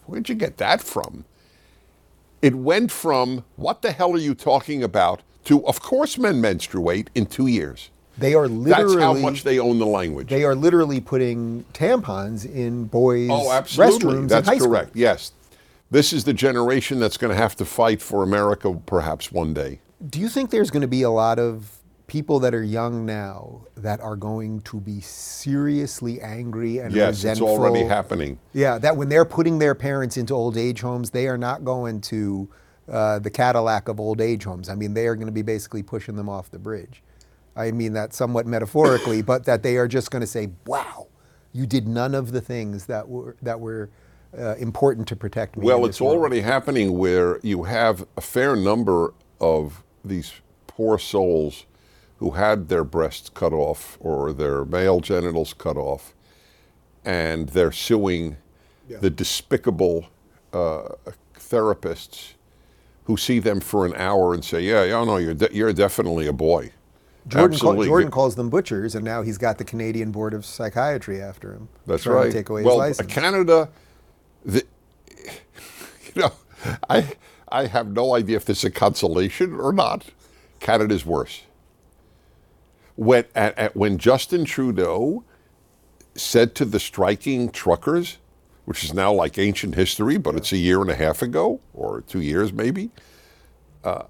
Speaker 2: where'd you get that from? It went from what the hell are you talking about to of course men menstruate in two years.
Speaker 1: They are literally.
Speaker 2: That's how much they own the language.
Speaker 1: They are literally putting tampons in boys'
Speaker 2: oh, absolutely.
Speaker 1: restrooms.
Speaker 2: That's
Speaker 1: high school.
Speaker 2: correct. Yes, this is the generation that's going to have to fight for America, perhaps one day.
Speaker 1: Do you think there's going to be a lot of people that are young now that are going to be seriously angry and
Speaker 2: Yes, it's already happening.
Speaker 1: Yeah, that when they're putting their parents into old age homes, they are not going to uh, the Cadillac of old age homes. I mean, they are going to be basically pushing them off the bridge. I mean that somewhat metaphorically, (laughs) but that they are just going to say, "Wow, you did none of the things that were that were uh, important to protect me."
Speaker 2: Well, it's
Speaker 1: world."
Speaker 2: already happening where you have a fair number of these poor souls who had their breasts cut off or their male genitals cut off, and they're suing the despicable uh, therapists who see them for an hour and say, "Yeah, yeah, no, you're de- you're definitely a boy."
Speaker 1: Jordan, call, Jordan calls them butchers, and now he's got the Canadian Board of Psychiatry after him.
Speaker 2: That's right.
Speaker 1: To take away
Speaker 2: well,
Speaker 1: his license.
Speaker 2: Canada, the, (laughs) you know, I I have no idea if this is a consolation or not. Canada's worse. When at, at, when Justin Trudeau said to the striking truckers, which is now like ancient history, but it's a year and a half ago or two years maybe, uh,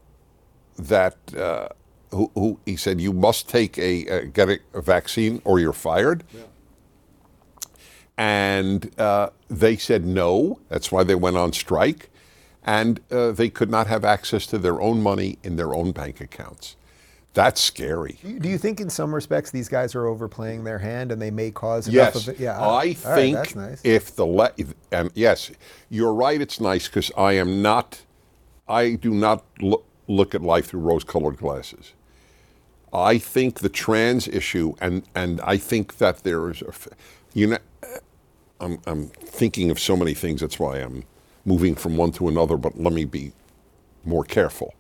Speaker 2: that uh, who, who he said you must take a uh, get a, a vaccine or you're fired and uh, they said no. That's why they went on strike, and uh, they could not have access to their own money in their own bank accounts. That's scary.
Speaker 1: Do you think, in some respects, these guys are overplaying their hand, and they may cause enough
Speaker 2: Yes,
Speaker 1: of it? Yeah,
Speaker 2: I
Speaker 1: right,
Speaker 2: think
Speaker 1: that's nice.
Speaker 2: if the le- and yes, you're right. It's nice because I am not. I do not look, look at life through rose-colored glasses. I think the trans issue, and and I think that there is a, you know, I'm I'm thinking of so many things. That's why I'm moving from one to another. But let me be more careful.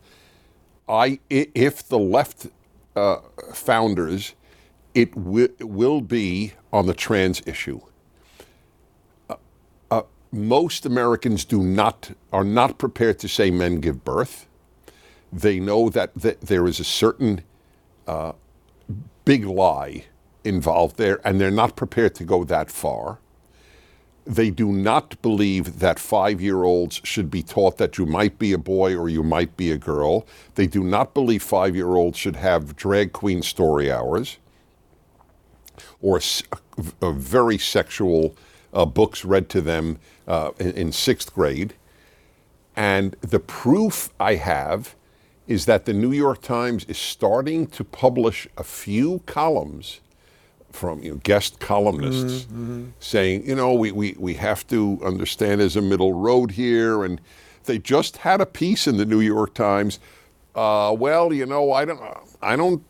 Speaker 2: I if the left uh, founders, it wi- will be on the trans issue. Uh, uh, most Americans do not are not prepared to say men give birth. They know that, that there is a certain uh, big lie involved there, and they're not prepared to go that far. They do not believe that five year olds should be taught that you might be a boy or you might be a girl. They do not believe five year olds should have drag queen story hours or s- uh, very sexual uh, books read to them uh, in, in sixth grade. And the proof I have is that the New York Times is starting to publish a few columns from you know, guest columnists saying, you know, we, we, we have to understand there's a middle road here. And they just had a piece in the New York Times. Uh, well, you know, I don't, I don't,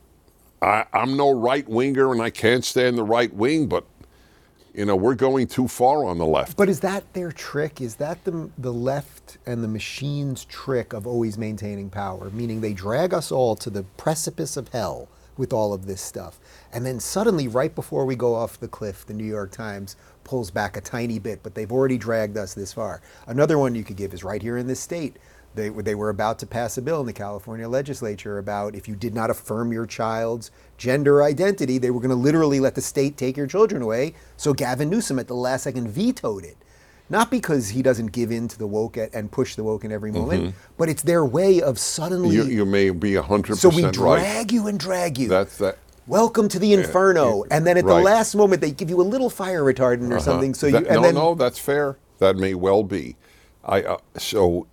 Speaker 2: I, I'm no right winger and I can't stand the right wing, but, you know, we're going too far on the left.
Speaker 1: But is that their trick? Is that the the left and the machine's trick of always maintaining power? Meaning they drag us all to the precipice of hell with all of this stuff. And then suddenly, right before we go off the cliff, the New York Times pulls back a tiny bit, but they've already dragged us this far. Another one you could give is right here in this state. They, they were about to pass a bill in the California legislature about if you did not affirm your child's gender identity, they were going to literally let the state take your children away. So Gavin Newsom at the last second vetoed it. Not because he doesn't give in to the woke and push the woke in every moment, but it's their way of suddenly.
Speaker 2: You, you may be 100%
Speaker 1: so we
Speaker 2: right.
Speaker 1: drag you and drag you.
Speaker 2: That's that.
Speaker 1: Welcome to the inferno, and then at the last moment they give you a little fire retardant or something. So you
Speaker 2: Uh-huh. That-
Speaker 1: and
Speaker 2: no,
Speaker 1: then
Speaker 2: no, that's fair. That may well be. I uh, so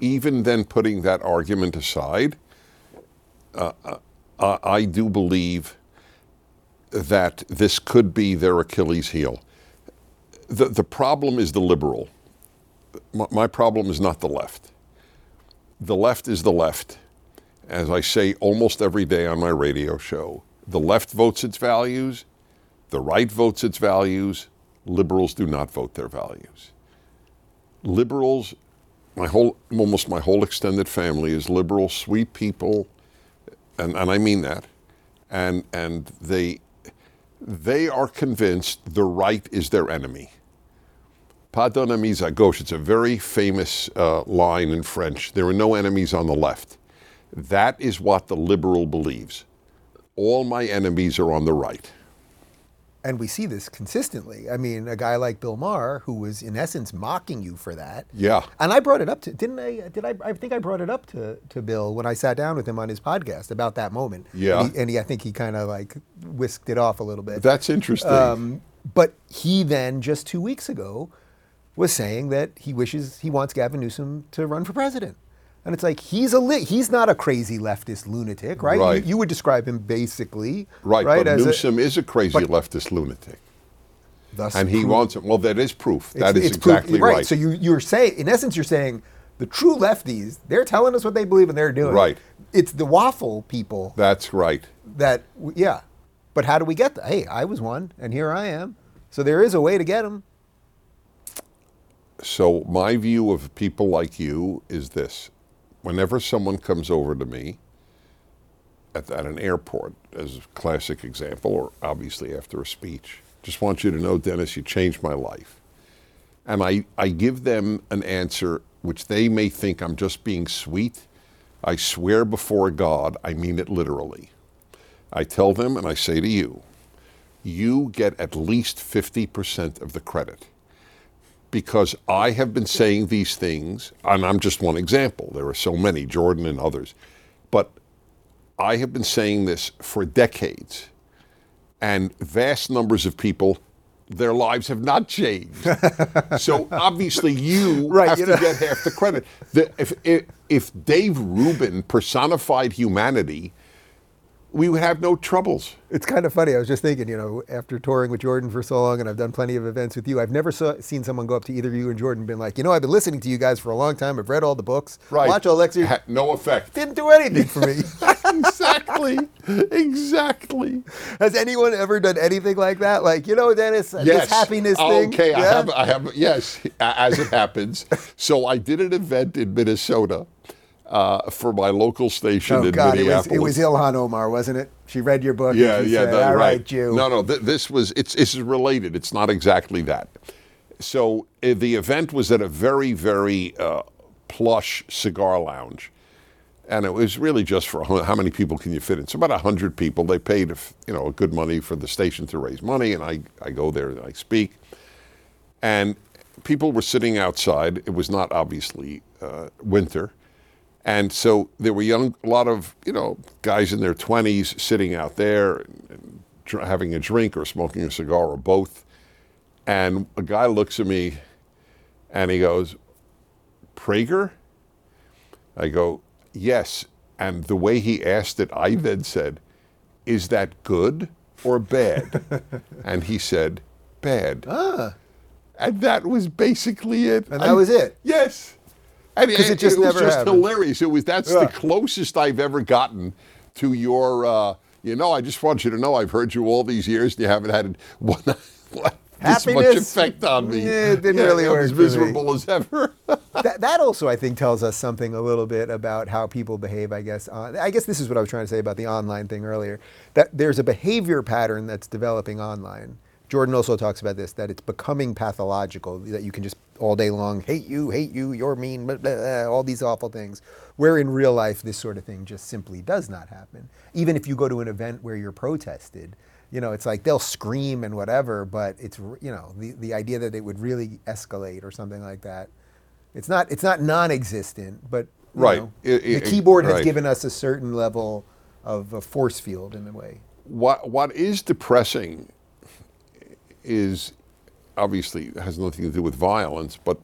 Speaker 2: even then, putting that argument aside, uh, uh, I do believe that this could be their Achilles heel. The the problem is the liberal. My, my problem is not the left. The left is the left. As I say almost every day on my radio show, the left votes its values, the right votes its values, liberals do not vote their values. Liberals, my whole, almost my whole extended family is liberal, sweet people, and, and I mean that. And, and they, they are convinced the right is their enemy. Pas d'ennemis à gauche. It's a very famous uh, line in French. There are no enemies on the left. That is what the liberal believes. All my enemies are on the right.
Speaker 1: And we see this consistently. I mean, a guy like Bill Maher, who was in essence mocking you for that.
Speaker 2: Yeah.
Speaker 1: And I brought it up to didn't I? Did I? I think I brought it up to, to Bill when I sat down with him on his podcast about that moment.
Speaker 2: Yeah.
Speaker 1: And he, and he I think he kind of like whisked it off a little bit.
Speaker 2: That's interesting.
Speaker 1: Um, but he then just two weeks ago was saying that he wishes he wants Gavin Newsom to run for president. And it's like he's a li- he's not a crazy leftist lunatic, right?
Speaker 2: Right.
Speaker 1: You, you would describe him basically,
Speaker 2: right,
Speaker 1: right?
Speaker 2: but
Speaker 1: as a-
Speaker 2: Newsom is a crazy leftist lunatic.
Speaker 1: thus
Speaker 2: And he wants it. Well, that is proof.
Speaker 1: It's-
Speaker 2: That is
Speaker 1: it's proof-
Speaker 2: exactly right.
Speaker 1: So you, you're saying, in essence, you're saying the true lefties, they're telling us what they believe and they're doing.
Speaker 2: Right.
Speaker 1: It's the waffle people
Speaker 2: That's right.
Speaker 1: that, yeah. But how do we get that? Hey, I was one, and here I am. So there is a way to get them.
Speaker 2: So my view of people like you is this: whenever someone comes over to me at, at an airport, as a classic example, or obviously after a speech, just want you to know, Dennis, you changed my life. And I, I give them an answer which they may think I'm just being sweet. I swear before God, I mean it literally. I tell them and I say to you, you get at least 50% of the credit because I have been saying these things, and I'm just one example. There are so many, Jordan and others. But I have been saying this for decades, and vast numbers of people, their lives have not changed. (laughs) so obviously, you
Speaker 1: Right,
Speaker 2: have
Speaker 1: you
Speaker 2: to
Speaker 1: know.
Speaker 2: get half the credit. The, if, if, if Dave Rubin personified humanity, we would have no troubles.
Speaker 1: It's kind of funny. I was just thinking, you know, after touring with Jordan for so long, and I've done plenty of events with you, I've never saw, seen someone go up to either you and Jordan and been like, you know, I've been listening to you guys for a long time. I've read all the books. right. Watch all lectures.
Speaker 2: Had no effect.
Speaker 1: Didn't do anything for me. (laughs) (laughs)
Speaker 2: exactly. Exactly.
Speaker 1: Has anyone ever done anything like that? Like, you know, Dennis, this happiness thing.
Speaker 2: Okay, I have. I have. Yes, as it happens. so I did an event in Minnesota uh, for my local station
Speaker 1: Oh
Speaker 2: in
Speaker 1: God, it was
Speaker 2: Minneapolis.
Speaker 1: it was Ilhan Omar, wasn't it? She read your book.
Speaker 2: Yeah,
Speaker 1: and she
Speaker 2: yeah,
Speaker 1: said,
Speaker 2: that-
Speaker 1: All
Speaker 2: right.
Speaker 1: right, Jew.
Speaker 2: No, no, th- this was it's it's related. It's not exactly that. So uh, the event was at a very very uh, plush cigar lounge, and it was really just for how many people can you fit in? So about hundred people. They paid you know a good money for the station to raise money, and I I go there and I speak, and people were sitting outside. It was not obviously uh, winter. And so there were young, a lot of you know guys in their twenties sitting out there, and, and dr- having a drink or smoking a cigar or both. And a guy looks at me, and he goes, "Prager." I go, "Yes." And the way he asked it, I then said, "Is that good or bad?" (laughs) and he said, "Bad." Ah. And that was basically it.
Speaker 1: And that was it?
Speaker 2: Yes. And
Speaker 1: 'Cause it just
Speaker 2: was
Speaker 1: never
Speaker 2: just
Speaker 1: happened.
Speaker 2: hilarious. It was that's
Speaker 1: Yeah.
Speaker 2: the closest I've ever gotten to your. Uh, you know, I just want you to know I've heard you all these years, and you haven't had (laughs) one. this much effect on me.
Speaker 1: Yeah, it didn't really work
Speaker 2: as
Speaker 1: for me.
Speaker 2: miserable as ever. (laughs)
Speaker 1: that, that also, I think, tells us something a little bit about how people behave. I guess. On, I guess this is what I was trying to say about the online thing earlier. That there's a behavior pattern that's developing online. Jordan also talks about this that it's becoming pathological. That you can just all day long hate you, hate you, you're mean, blah, blah, blah, all these awful things. Where in real life, this sort of thing just simply does not happen. Even if you go to an event where you're protested, you know, it's like they'll scream and whatever, but it's you know the, the idea that it would really escalate or something like that. It's not it's not non-existent, but you
Speaker 2: Right.
Speaker 1: know,
Speaker 2: It-
Speaker 1: the
Speaker 2: it-
Speaker 1: keyboard has
Speaker 2: right.
Speaker 1: given us a certain level of a force field in a way.
Speaker 2: what what is depressing is obviously has nothing to do with violence, but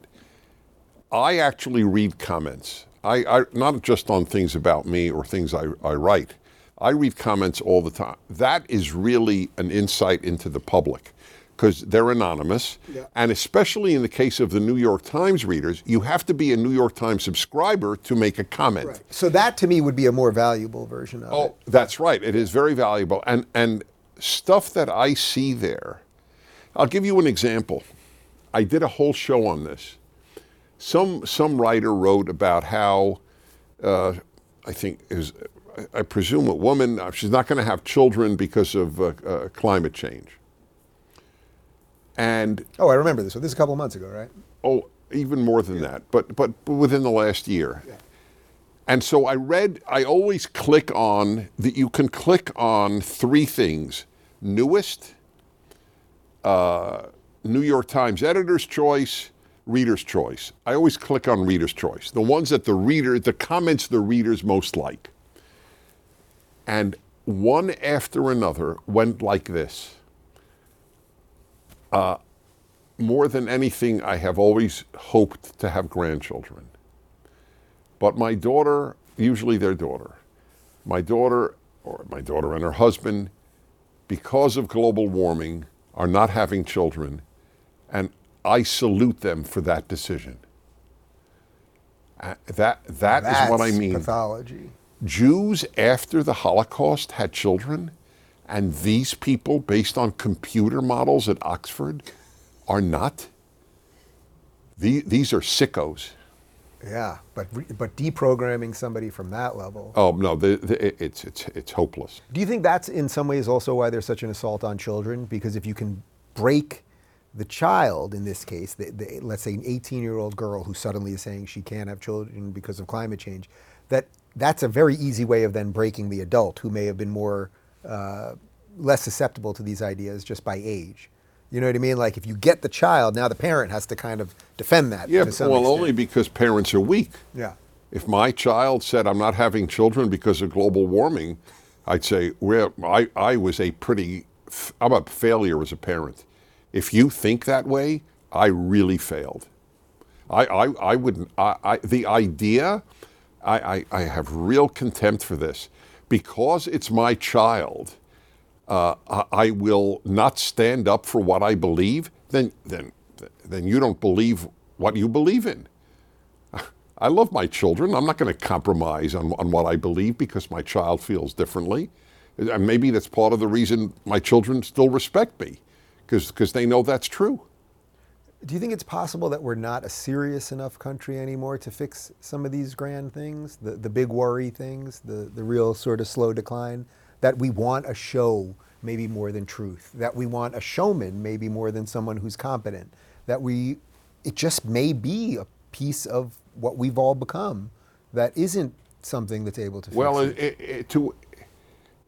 Speaker 2: I actually read comments. I, I not just on things about me or things I, I write. I read comments all the time. That is really an insight into the public because they're anonymous.
Speaker 1: Yeah.
Speaker 2: And especially in the case of the New York Times readers, you have to be a New York Times subscriber to make a comment.
Speaker 1: So that to me would be a more valuable version of
Speaker 2: Oh,
Speaker 1: it.
Speaker 2: that's right. It is very valuable. And and stuff that I see there. I'll give you an example. I did a whole show on this. Some some writer wrote about how uh, I think is, I presume a woman uh, she's not going to have children because of uh, uh, climate change. And
Speaker 1: Oh, I remember this. So this is a couple of months ago, right?
Speaker 2: oh, even more than that, but but within the last year. And so I read. I always click on that. You can click on three things: newest, uh, New York Times editor's choice, reader's choice. I always click on reader's choice, the ones that the reader, the comments the readers most like. And one after another went like this more than anything, I have always hoped to have grandchildren. But my daughter, usually their daughter, my daughter, or my daughter and her husband, because of global warming, are not having children. And I salute them for that decision. Uh, that, that is what I
Speaker 1: That's
Speaker 2: mean.
Speaker 1: Pathology.
Speaker 2: Jews after the Holocaust had children, and these people, based on computer models at Oxford, are not. The- These are sickos.
Speaker 1: Yeah, but re- but deprogramming somebody from that level.
Speaker 2: Oh no, the, the, it's it's it's hopeless.
Speaker 1: Do you think that's in some ways also why there's such an assault on children? Because if you can break the child in this case, the, the, let's say an 18 year old girl who suddenly is saying she can't have children because of climate change, that that's a very easy way of then breaking the adult who may have been more uh, less susceptible to these ideas just by age. You know what I mean? Like if you get the child, now the parent has to kind of defend that.
Speaker 2: Yeah, well,
Speaker 1: extent.
Speaker 2: only because parents are weak.
Speaker 1: Yeah.
Speaker 2: If my child said, I'm not having children because of global warming, I'd say, well, I, I was a pretty, I'm a failure as a parent. If you think that way, I really failed. I, I, I wouldn't, I, I, the idea, I, I, I have real contempt for this. Because it's my child, uh, I, will not stand up for what I believe, then, then, then you don't believe what you believe in. (laughs) I love my children. I'm not going to compromise on, on what I believe because my child feels differently. And maybe that's part of the reason my children still respect me because they know that's true.
Speaker 1: Do you think it's possible that we're not a serious enough country anymore to fix some of these grand things, the, the big worry things, the, the real sort of slow decline? That we want a show maybe more than truth, that we want a showman maybe more than someone who's competent, that we, it just may be a piece of what we've all become that isn't something that's able to
Speaker 2: Well,
Speaker 1: it.
Speaker 2: it, it, to,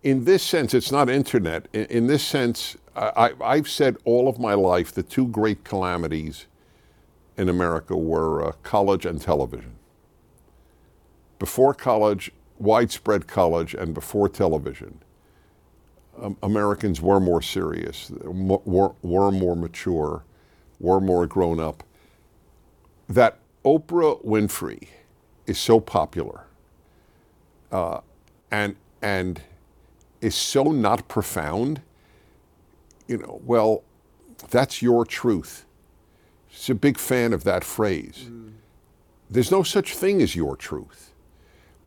Speaker 2: in this sense, it's not internet. In, in this sense, I, I've said all of my life the two great calamities in America were uh, college and television. Before college, widespread college, and before television, um, Americans were more serious, were, were more mature, were more grown up. That Oprah Winfrey is so popular uh, and and is so not profound, you know, well, that's your truth. She's a big fan of that phrase. There's no such thing as your truth.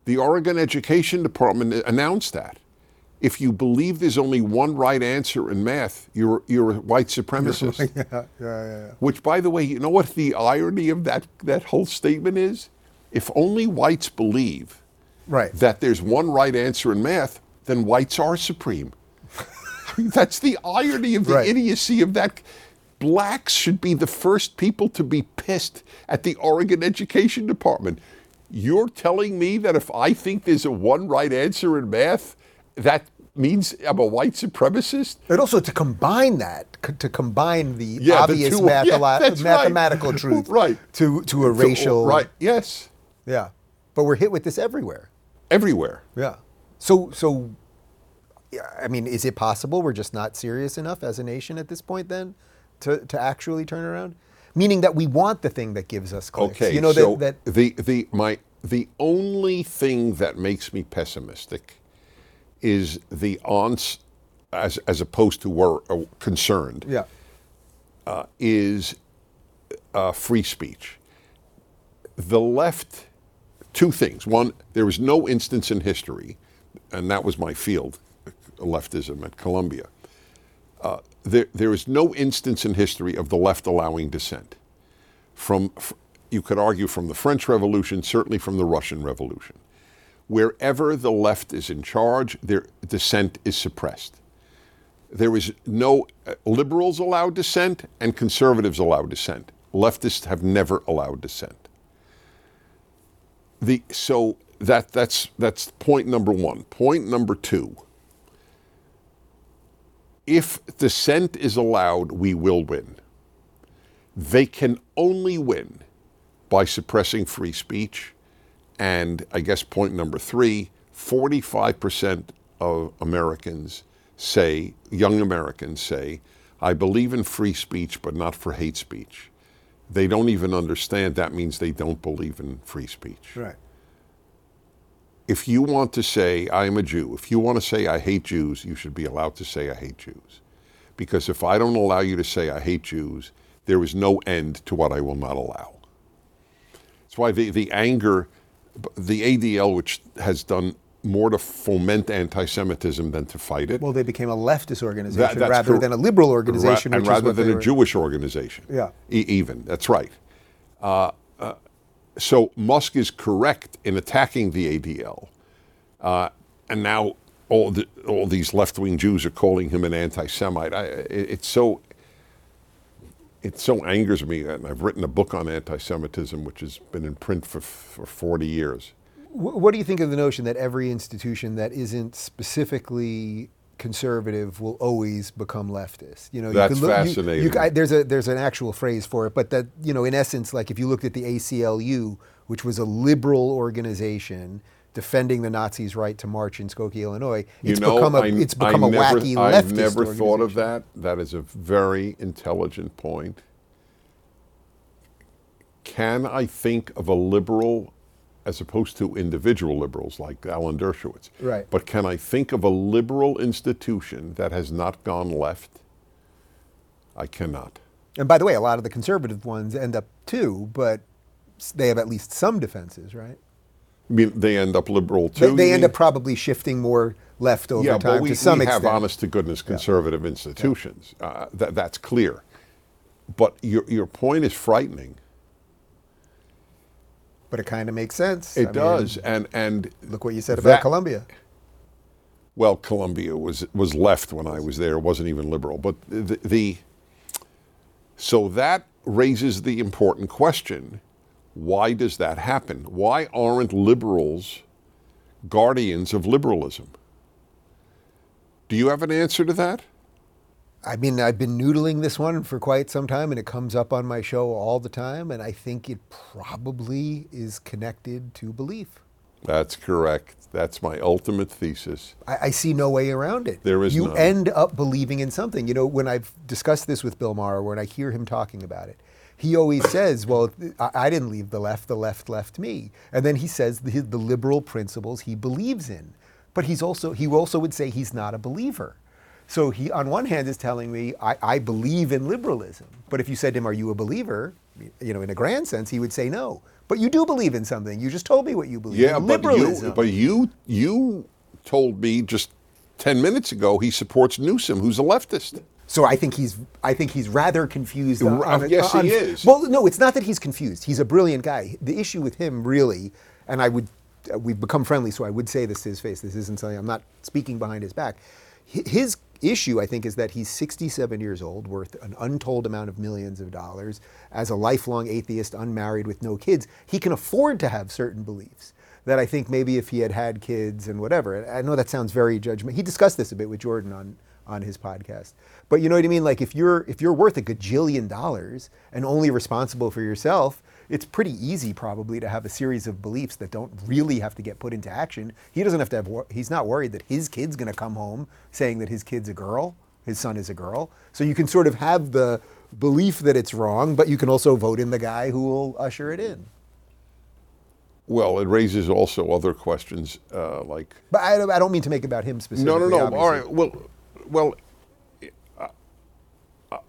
Speaker 2: The Oregon Education Department announced that. if you believe there's only one right answer in math, you're you're a white supremacist. (laughs)
Speaker 1: yeah, yeah, yeah.
Speaker 2: Which, by the way, you know what the irony of that that whole statement is? If only whites believe
Speaker 1: Right.
Speaker 2: that there's one right answer in math, then whites are supreme. (laughs) That's the irony of the
Speaker 1: Right.
Speaker 2: idiocy of that. Blacks should be the first people to be pissed at the Oregon Education Department. You're telling me that if I think there's a one right answer in math, that means I'm a white supremacist?
Speaker 1: But also to combine that, c- to combine the
Speaker 2: Yeah, the
Speaker 1: obvious
Speaker 2: two- yeah, that's right.
Speaker 1: mathematical (laughs) truth
Speaker 2: Right.
Speaker 1: to, to a racial.
Speaker 2: Right, yes.
Speaker 1: Yeah. But we're hit with this everywhere.
Speaker 2: Everywhere.
Speaker 1: Yeah. So, so, I mean, is it possible we're just not serious enough as a nation at this point then to, to actually turn around? Meaning that we want the thing that gives us clicks.
Speaker 2: Okay,
Speaker 1: You know,
Speaker 2: so
Speaker 1: that, that
Speaker 2: the the my the only thing that makes me pessimistic is the ons as as opposed to were uh, concerned
Speaker 1: yeah.
Speaker 2: uh, is uh, free speech. The left, two things. One, there was no instance in history, and that was my field, leftism at Columbia. Uh, there, there is no instance in history of the left allowing dissent. From, you could argue from the French Revolution, certainly from the Russian Revolution. Wherever the left is in charge, their dissent is suppressed there is no uh, liberals allow dissent and conservatives allow dissent. Leftists have never allowed dissent. The so that that's that's point number one. Point number two. If dissent is allowed, we will win. They can only win by suppressing free speech. And I guess point number three 45% of Americans say, young Americans say, I believe in free speech, but not for hate speech. They don't even understand that means they don't believe in free speech.
Speaker 1: Right.
Speaker 2: If you want to say, I am a Jew, if you want to say, I hate Jews, you should be allowed to say, I hate Jews. Because if I don't allow you to say, I hate Jews, there is no end to what I will not allow. That's why the, the anger, the ADL, which has done more to foment anti Semitism than to fight it,
Speaker 1: Well, they became a leftist organization
Speaker 2: That-
Speaker 1: rather
Speaker 2: cor-
Speaker 1: than a liberal organization,
Speaker 2: Ra- and rather than a
Speaker 1: were-
Speaker 2: Jewish organization.
Speaker 1: Yeah.
Speaker 2: E- even that's right. Uh, uh, so Musk is correct in attacking the ADL, uh, and now all the, all these left wing Jews are calling him an anti-Semite. I, it, it's so it so angers me, and I've written a book on anti-Semitism, which has been in print for for forty years.
Speaker 1: What do you think of the notion that every institution that isn't specifically conservative will always become leftist? You know,
Speaker 2: That's
Speaker 1: you can look, you-
Speaker 2: fascinating.
Speaker 1: You, ca- there's a there's an actual phrase for it, but that you know, in essence, like if you looked at the ACLU, which was a liberal organization defending the Nazis' right to march in Skokie, Illinois,
Speaker 2: You
Speaker 1: it's
Speaker 2: know,
Speaker 1: become a
Speaker 2: I,
Speaker 1: it's become
Speaker 2: I
Speaker 1: a
Speaker 2: never,
Speaker 1: wacky
Speaker 2: I've
Speaker 1: leftist
Speaker 2: never thought of that. That is a very intelligent point. Can I think of a liberal, as opposed to individual liberals like Alan Dershowitz?
Speaker 1: Right.
Speaker 2: But can I think of a liberal institution that has not gone left? I cannot.
Speaker 1: And by the way, a lot of the conservative ones end up too, but they have at least some defenses, right?
Speaker 2: Mean, they end up liberal too.
Speaker 1: they
Speaker 2: you
Speaker 1: end
Speaker 2: mean?
Speaker 1: up probably shifting more left over
Speaker 2: yeah,
Speaker 1: time
Speaker 2: but we,
Speaker 1: to some
Speaker 2: we
Speaker 1: extent.
Speaker 2: have honest to goodness conservative institutions. Uh, that, that's clear. But your, your point is frightening.
Speaker 1: but it kind of makes sense.
Speaker 2: It
Speaker 1: I mean,
Speaker 2: does, and and
Speaker 1: look what you said
Speaker 2: that-
Speaker 1: about Columbia.
Speaker 2: Well, Columbia was was left when I was there. It wasn't even liberal, but the, the so that raises the important question: Why does that happen? Why aren't liberals guardians of liberalism? Do you have an answer to that?
Speaker 1: I mean, I've been noodling this one for quite some time, and it comes up on my show all the time, and I think it probably is connected to belief.
Speaker 2: That's correct. That's my ultimate thesis.
Speaker 1: I, I see no way around it.
Speaker 2: There is
Speaker 1: You
Speaker 2: none.
Speaker 1: end up believing in something. You know, when I've discussed this with Bill Maher, when I hear him talking about it, he always says, "Well, I, I didn't leave the left; the left left me." And then he says the, the liberal principles he believes in, but he's also he also would say he's not a believer. So he, on one hand, is telling me I, I believe in liberalism. But if you said to him, "Are you a believer?" You know, in a grand sense, he would say no. But you do believe in something. You just told me what you believe.
Speaker 2: Yeah,
Speaker 1: in.
Speaker 2: but you, but you, you told me just 10 minutes ago he supports Newsom, who's a leftist.
Speaker 1: So I think he's I think he's rather confused. On, on-
Speaker 2: yes, he is.
Speaker 1: Well, no, it's not that he's confused. He's a brilliant guy. The issue with him, really, and I would uh, we've become friendly, so I would say this to his face. This isn't something I'm not speaking behind his back. His issue, I think, is that he's 67 years old, worth an untold amount of millions of dollars. As a lifelong atheist, unmarried with no kids, he can afford to have certain beliefs that I think maybe if he had had kids and whatever. I know that sounds very judgment. He discussed this a bit with Jordan on on his podcast. But you know what I mean? Like if you're if you're worth a gajillion dollars and only responsible for yourself, it's pretty easy probably to have a series of beliefs that don't really have to get put into action. He doesn't have to have he's not worried that his kid's going to come home saying that his kid's a girl, his son is a girl. So you can sort of have the belief that it's wrong, but you can also vote in the guy who will usher it in.
Speaker 2: Well, it raises also other questions uh, like
Speaker 1: But I, I don't mean to make about him
Speaker 2: no, no, no.
Speaker 1: obviously.
Speaker 2: All right. Well, well,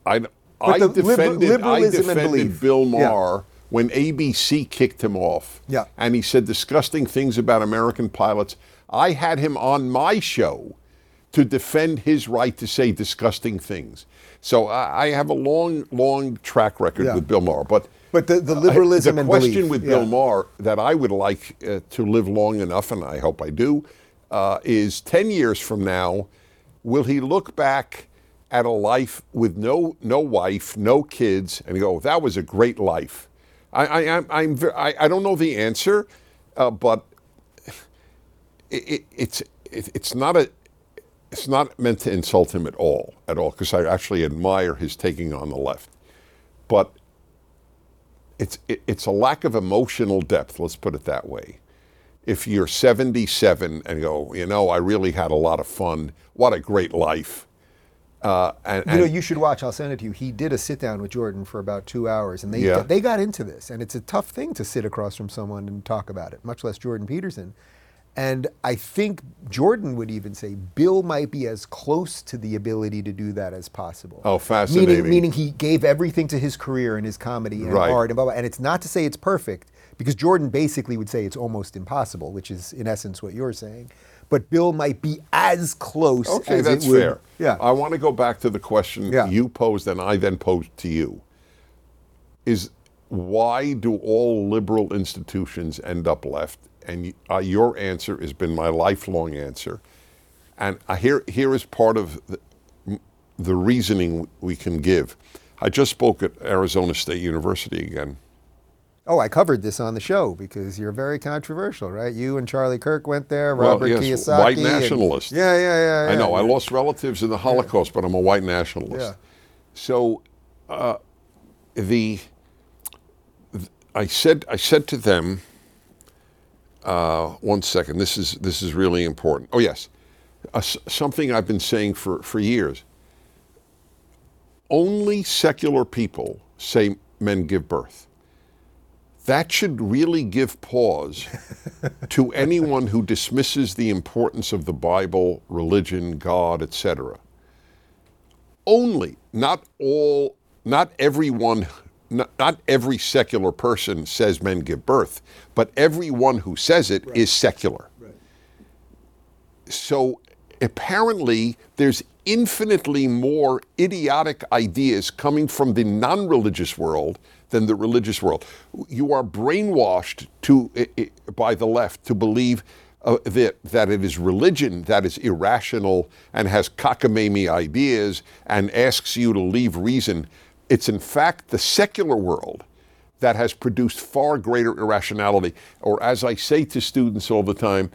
Speaker 2: I, I,
Speaker 1: the liber-
Speaker 2: defended, I defended. Bill
Speaker 1: Yeah.
Speaker 2: Maher when ABC kicked him off.
Speaker 1: Yeah.
Speaker 2: And he said disgusting things about American pilots. I had him on my show to defend his right to say disgusting things. So I, I have a long, long track record
Speaker 1: Yeah.
Speaker 2: with Bill Maher. But
Speaker 1: But the, the liberalism
Speaker 2: the
Speaker 1: and
Speaker 2: question
Speaker 1: belief,
Speaker 2: with
Speaker 1: yeah.
Speaker 2: Bill Maher that I would like uh, to live long enough, and I hope I do, uh, is 10 years from now, will he look back at a life with no no wife, no kids, and go, that was a great life? I, I, I'm, I'm, I, I don't know the answer, uh, but it, it, it's it, it's not a it's not meant to insult him at all, at all, because I actually admire his taking on the left, but it's it, it's a lack of emotional depth. Let's put it that way. If you're 77 and go, you know, I really had a lot of fun. What a great life. Uh, and,
Speaker 1: You know, you should watch. I'll send it to you. He did a sit down with Jordan for about two hours, and they
Speaker 2: Yeah.
Speaker 1: they got into this. And it's a tough thing to sit across from someone and talk about it, much less Jordan Peterson. And I think Jordan would even say Bill might be as close to the ability to do that as possible.
Speaker 2: Oh, fascinating.
Speaker 1: Meaning, meaning he gave everything to his career and his comedy and
Speaker 2: Right.
Speaker 1: art and blah, blah. And it's not to say it's perfect, because Jordan basically would say it's almost impossible, which is in essence what you're saying. But Bill might be as close
Speaker 2: Okay,
Speaker 1: as
Speaker 2: that's
Speaker 1: it would.
Speaker 2: fair.
Speaker 1: Yeah.
Speaker 2: I want to go back to the question
Speaker 1: Yeah.
Speaker 2: you posed and I then posed to you. Is why do all liberal institutions end up left? And uh, your answer has been my lifelong answer. And I, here, here is part of the, the reasoning we can give. I just spoke at Arizona State University again.
Speaker 1: Oh, I covered this on the show because you're very controversial, right? You and Charlie Kirk went there.
Speaker 2: Well, yes,
Speaker 1: Kiyosaki.
Speaker 2: white
Speaker 1: and- yeah, yeah, yeah, yeah.
Speaker 2: I know I lost relatives in the Holocaust, but I'm a white nationalist.
Speaker 1: Yeah.
Speaker 2: So uh, the th- I said I said to them, uh, one second. This is this is really important. Oh yes, uh, something I've been saying for for years. Only secular people say men give birth. That should really give pause (laughs) to anyone who dismisses the importance of the Bible, religion, God, etc. Only, not all, not everyone, not, not every secular person says men give birth, but everyone who says it is secular. So apparently, there's infinitely more idiotic ideas coming from the non religious world than the religious world. You are brainwashed to, by the left to believe uh, that, that it is religion that is irrational and has cockamamie ideas and asks you to leave reason. It's in fact the secular world that has produced far greater irrationality. Or, as I say to students all the time,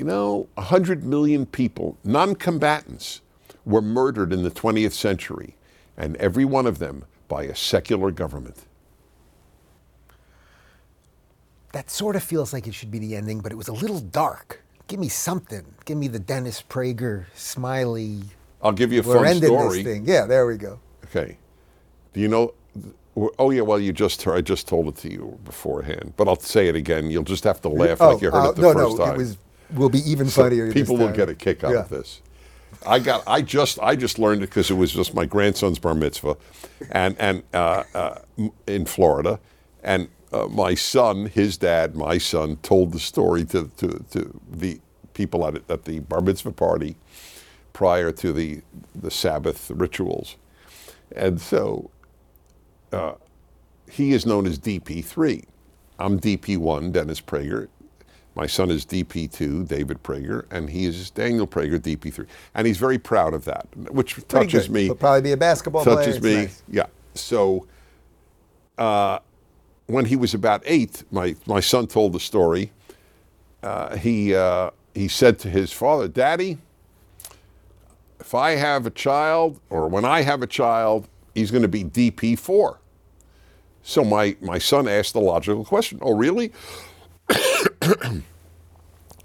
Speaker 2: you know, 100 million people, non combatants, were murdered in the 20th century, and every one of them by a secular government.
Speaker 1: That sort of feels like it should be the ending, but it was a little dark. Give me something. Give me the Dennis Prager smiley.
Speaker 2: I'll give you a fun story.
Speaker 1: this thing. Yeah, there we go.
Speaker 2: Okay. Do you know? Oh yeah. Well, you just heard, I just told it to you beforehand, but I'll say it again. You'll just have to laugh like you heard
Speaker 1: uh,
Speaker 2: it the
Speaker 1: no,
Speaker 2: first
Speaker 1: no,
Speaker 2: time.
Speaker 1: it was will be even funnier. this
Speaker 2: People will get a kick out
Speaker 1: Yeah.
Speaker 2: of this. I got. I just. I just learned it because it was just my grandson's bar mitzvah, and and uh, uh, in Florida, and uh, my son, his dad, my son, told the story to to, to the people at, at the bar mitzvah party prior to the, the Sabbath rituals. And so uh, he is known as DP3. I'm DP1, Dennis Prager. My son is DP2, David Prager, and he is Daniel Prager, DP3. And he's very proud of that, which
Speaker 1: Pretty
Speaker 2: touches
Speaker 1: good.
Speaker 2: me.
Speaker 1: He'll probably be a basketball player.
Speaker 2: touches me.
Speaker 1: nice.
Speaker 2: Yeah. So uh, when he was about eight, my, my son told the story. Uh, he, uh, he said to his father, Daddy, if I have a child, or when I have a child, he's going to be DP4. So my, my son asked the logical question Oh, really? (clears throat)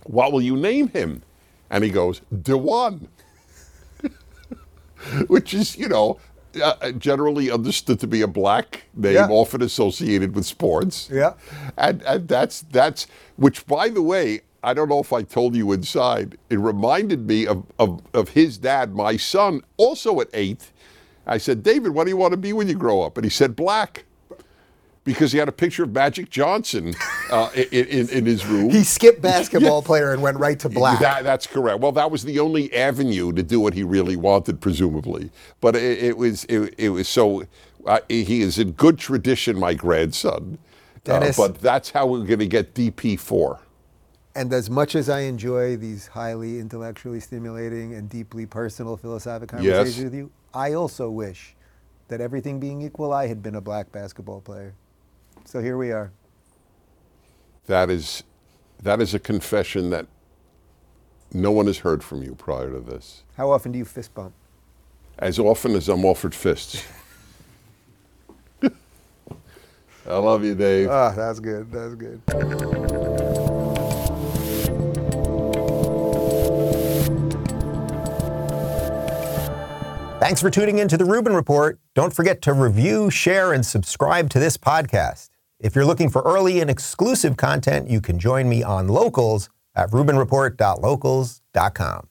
Speaker 2: what will you name him? And he goes, Dewan. (laughs) Which is, you know, uh, generally understood to be a black name,
Speaker 1: Yeah.
Speaker 2: often associated with sports.
Speaker 1: Yeah.
Speaker 2: And, and that's, that's, which by the way, I don't know if I told you inside, it reminded me of, of, of his dad, my son, also at eight. I said, David, what do you want to be when you grow up? And he said, black. Because he had a picture of Magic Johnson uh, in, in, in his room.
Speaker 1: He skipped basketball player and went right to black.
Speaker 2: That, that's correct. Well, that was the only avenue to do what he really wanted, presumably. But it, it was it, it was so. Uh, he is in good tradition, my grandson. Uh, but that's how we're going to get DP four.
Speaker 1: And as much as I enjoy these highly intellectually stimulating and deeply personal philosophic conversations
Speaker 2: Yes.
Speaker 1: with you, I also wish that everything being equal, I had been a black basketball player. So here we are.
Speaker 2: That is that is a confession that no one has heard from you prior to this.
Speaker 1: How often do you fist bump?
Speaker 2: As often as I'm offered fists. (laughs) I love you, Dave.
Speaker 1: Ah, that's good. That's good. Thanks for tuning in to the Rubin Report. Don't forget to review, share, and subscribe to this podcast. If you're looking for early and exclusive content, you can join me on Locals at rubinreport.locals.com.